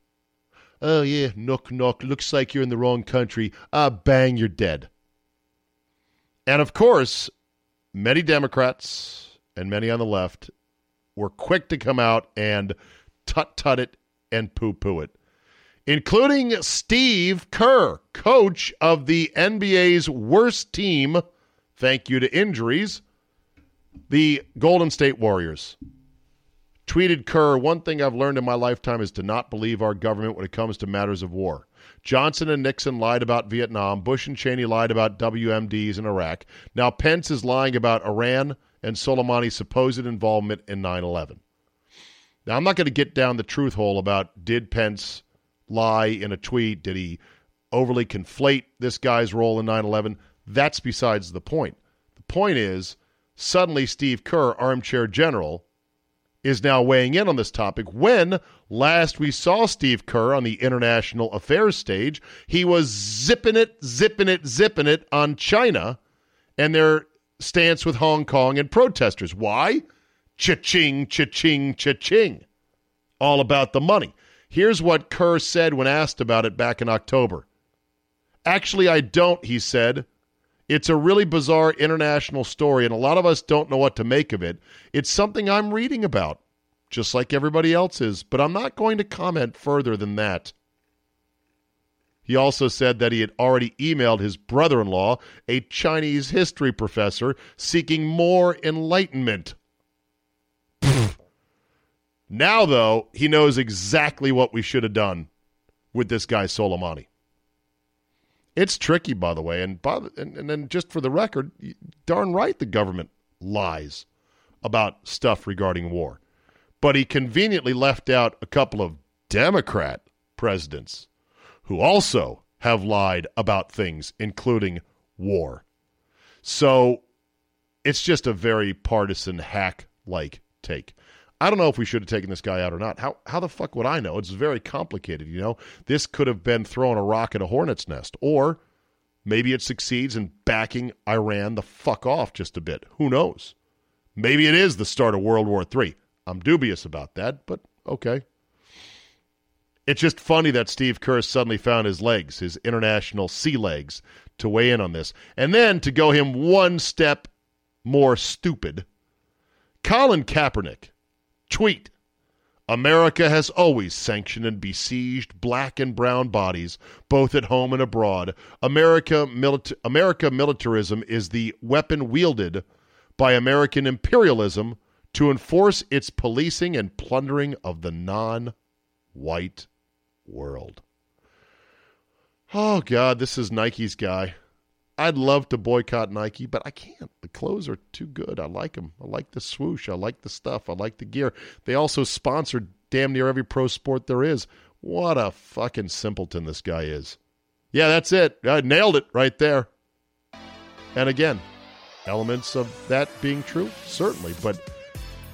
Oh, yeah, knock, knock. Looks like you're in the wrong country. Ah, bang, you're dead. And of course, many Democrats and many on the left were quick to come out and tut tut it and poo poo it, including Steve Kerr, coach of the NBA's worst team, thank you to injuries, the Golden State Warriors. Tweeted Kerr, one thing I've learned in my lifetime is to not believe our government when it comes to matters of war. Johnson and Nixon lied about Vietnam. Bush and Cheney lied about WMDs in Iraq. Now Pence is lying about Iran and Soleimani's supposed involvement in 9 11. Now, I'm not going to get down the truth hole about did Pence lie in a tweet? Did he overly conflate this guy's role in 9 11? That's besides the point. The point is, suddenly Steve Kerr, armchair general, is now weighing in on this topic. When last we saw Steve Kerr on the international affairs stage, he was zipping it, zipping it, zipping it on China and their stance with Hong Kong and protesters. Why? Cha-ching, cha-ching, cha-ching. All about the money. Here's what Kerr said when asked about it back in October. Actually, I don't, he said. It's a really bizarre international story, and a lot of us don't know what to make of it. It's something I'm reading about, just like everybody else is, but I'm not going to comment further than that. He also said that he had already emailed his brother in law, a Chinese history professor, seeking more enlightenment. now, though, he knows exactly what we should have done with this guy, Soleimani. It's tricky, by the way, and, by and and then just for the record, darn right, the government lies about stuff regarding war, but he conveniently left out a couple of Democrat presidents who also have lied about things, including war. So it's just a very partisan hack like take. I don't know if we should have taken this guy out or not. How how the fuck would I know? It's very complicated, you know. This could have been throwing a rock at a hornet's nest, or maybe it succeeds in backing Iran the fuck off just a bit. Who knows? Maybe it is the start of World War III. I'm dubious about that, but okay. It's just funny that Steve Kerr suddenly found his legs, his international sea legs, to weigh in on this. And then to go him one step more stupid, Colin Kaepernick Tweet America has always sanctioned and besieged black and brown bodies, both at home and abroad. America, milita- America militarism is the weapon wielded by American imperialism to enforce its policing and plundering of the non white world. Oh, God, this is Nike's guy. I'd love to boycott Nike, but I can't. The clothes are too good. I like them. I like the swoosh. I like the stuff. I like the gear. They also sponsor damn near every pro sport there is. What a fucking simpleton this guy is. Yeah, that's it. I nailed it right there. And again, elements of that being true, certainly. But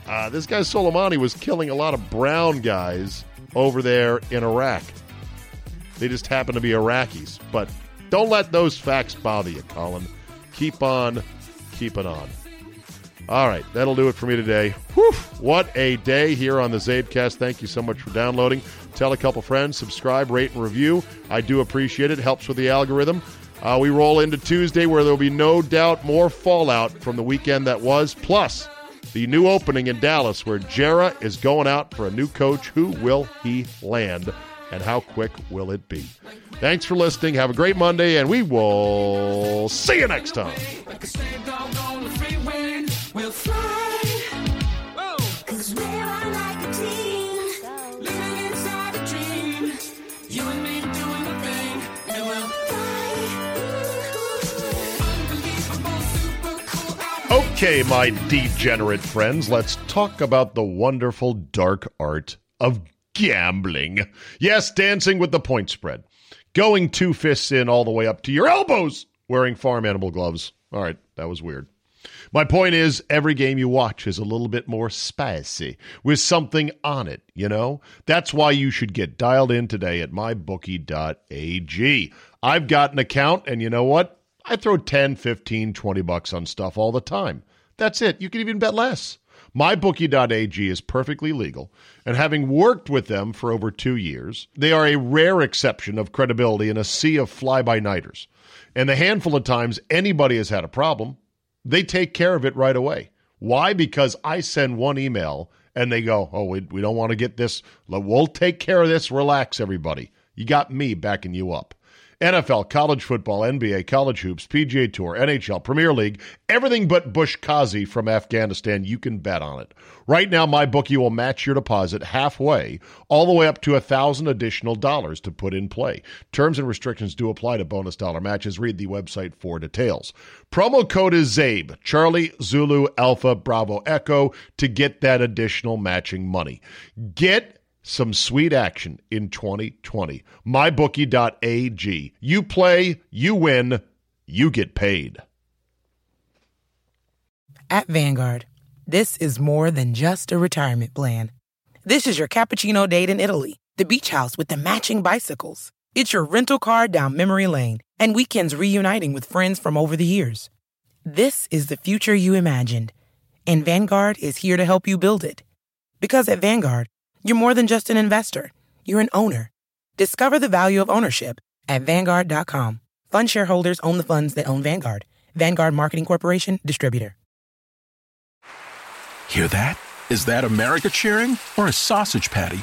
uh, this guy Soleimani was killing a lot of brown guys over there in Iraq. They just happen to be Iraqis. But don't let those facts bother you, Colin. Keep on keeping on. All right, that'll do it for me today. Whew, what a day here on the Czabecast. Thank you so much for downloading. Tell a couple friends, subscribe, rate, and review. I do appreciate it. Helps with the algorithm. Uh, we roll into Tuesday where there'll be no doubt more fallout from the weekend that was, plus the new opening in Dallas where Jerry is going out for a new coach. Who will he land? And how quick will it be? Thanks for listening. Have a great Monday, and we will see you next time. Okay, my degenerate friends, let's talk about the wonderful dark art of gambling. Yes, dancing with the point spread. Going two fists in all the way up to your elbows wearing farm animal gloves. All right, that was weird. My point is, every game you watch is a little bit more spicy with something on it, you know? That's why you should get dialed in today at mybookie.ag. I've got an account, and you know what? I throw 10, 15, 20 bucks on stuff all the time. That's it. You can even bet less. MyBookie.ag is perfectly legal, and having worked with them for over two years, they are a rare exception of credibility in a sea of fly by nighters. And the handful of times anybody has had a problem, they take care of it right away. Why? Because I send one email and they go, Oh, we, we don't want to get this. We'll take care of this. Relax, everybody. You got me backing you up. NFL, college football, NBA, college hoops, PGA Tour, NHL, Premier League, everything but buzkashi from Afghanistan, you can bet on it. Right now, my bookie will match your deposit halfway, all the way up to a thousand additional dollars to put in play. Terms and restrictions do apply to bonus dollar matches. Read the website for details. Promo code is CZABE, Charlie Zulu Alpha Bravo Echo, to get that additional matching money. Get some sweet action in 2020. MyBookie.ag. You play, you win, you get paid. At Vanguard, this is more than just a retirement plan. This is your cappuccino date in Italy, the beach house with the matching bicycles. It's your rental car down memory lane, and weekends reuniting with friends from over the years. This is the future you imagined, and Vanguard is here to help you build it. Because at Vanguard, you're more than just an investor, you're an owner. Discover the value of ownership at Vanguard.com. Fund shareholders own the funds that own Vanguard. Vanguard Marketing Corporation, distributor. Hear that? Is that America cheering or a sausage patty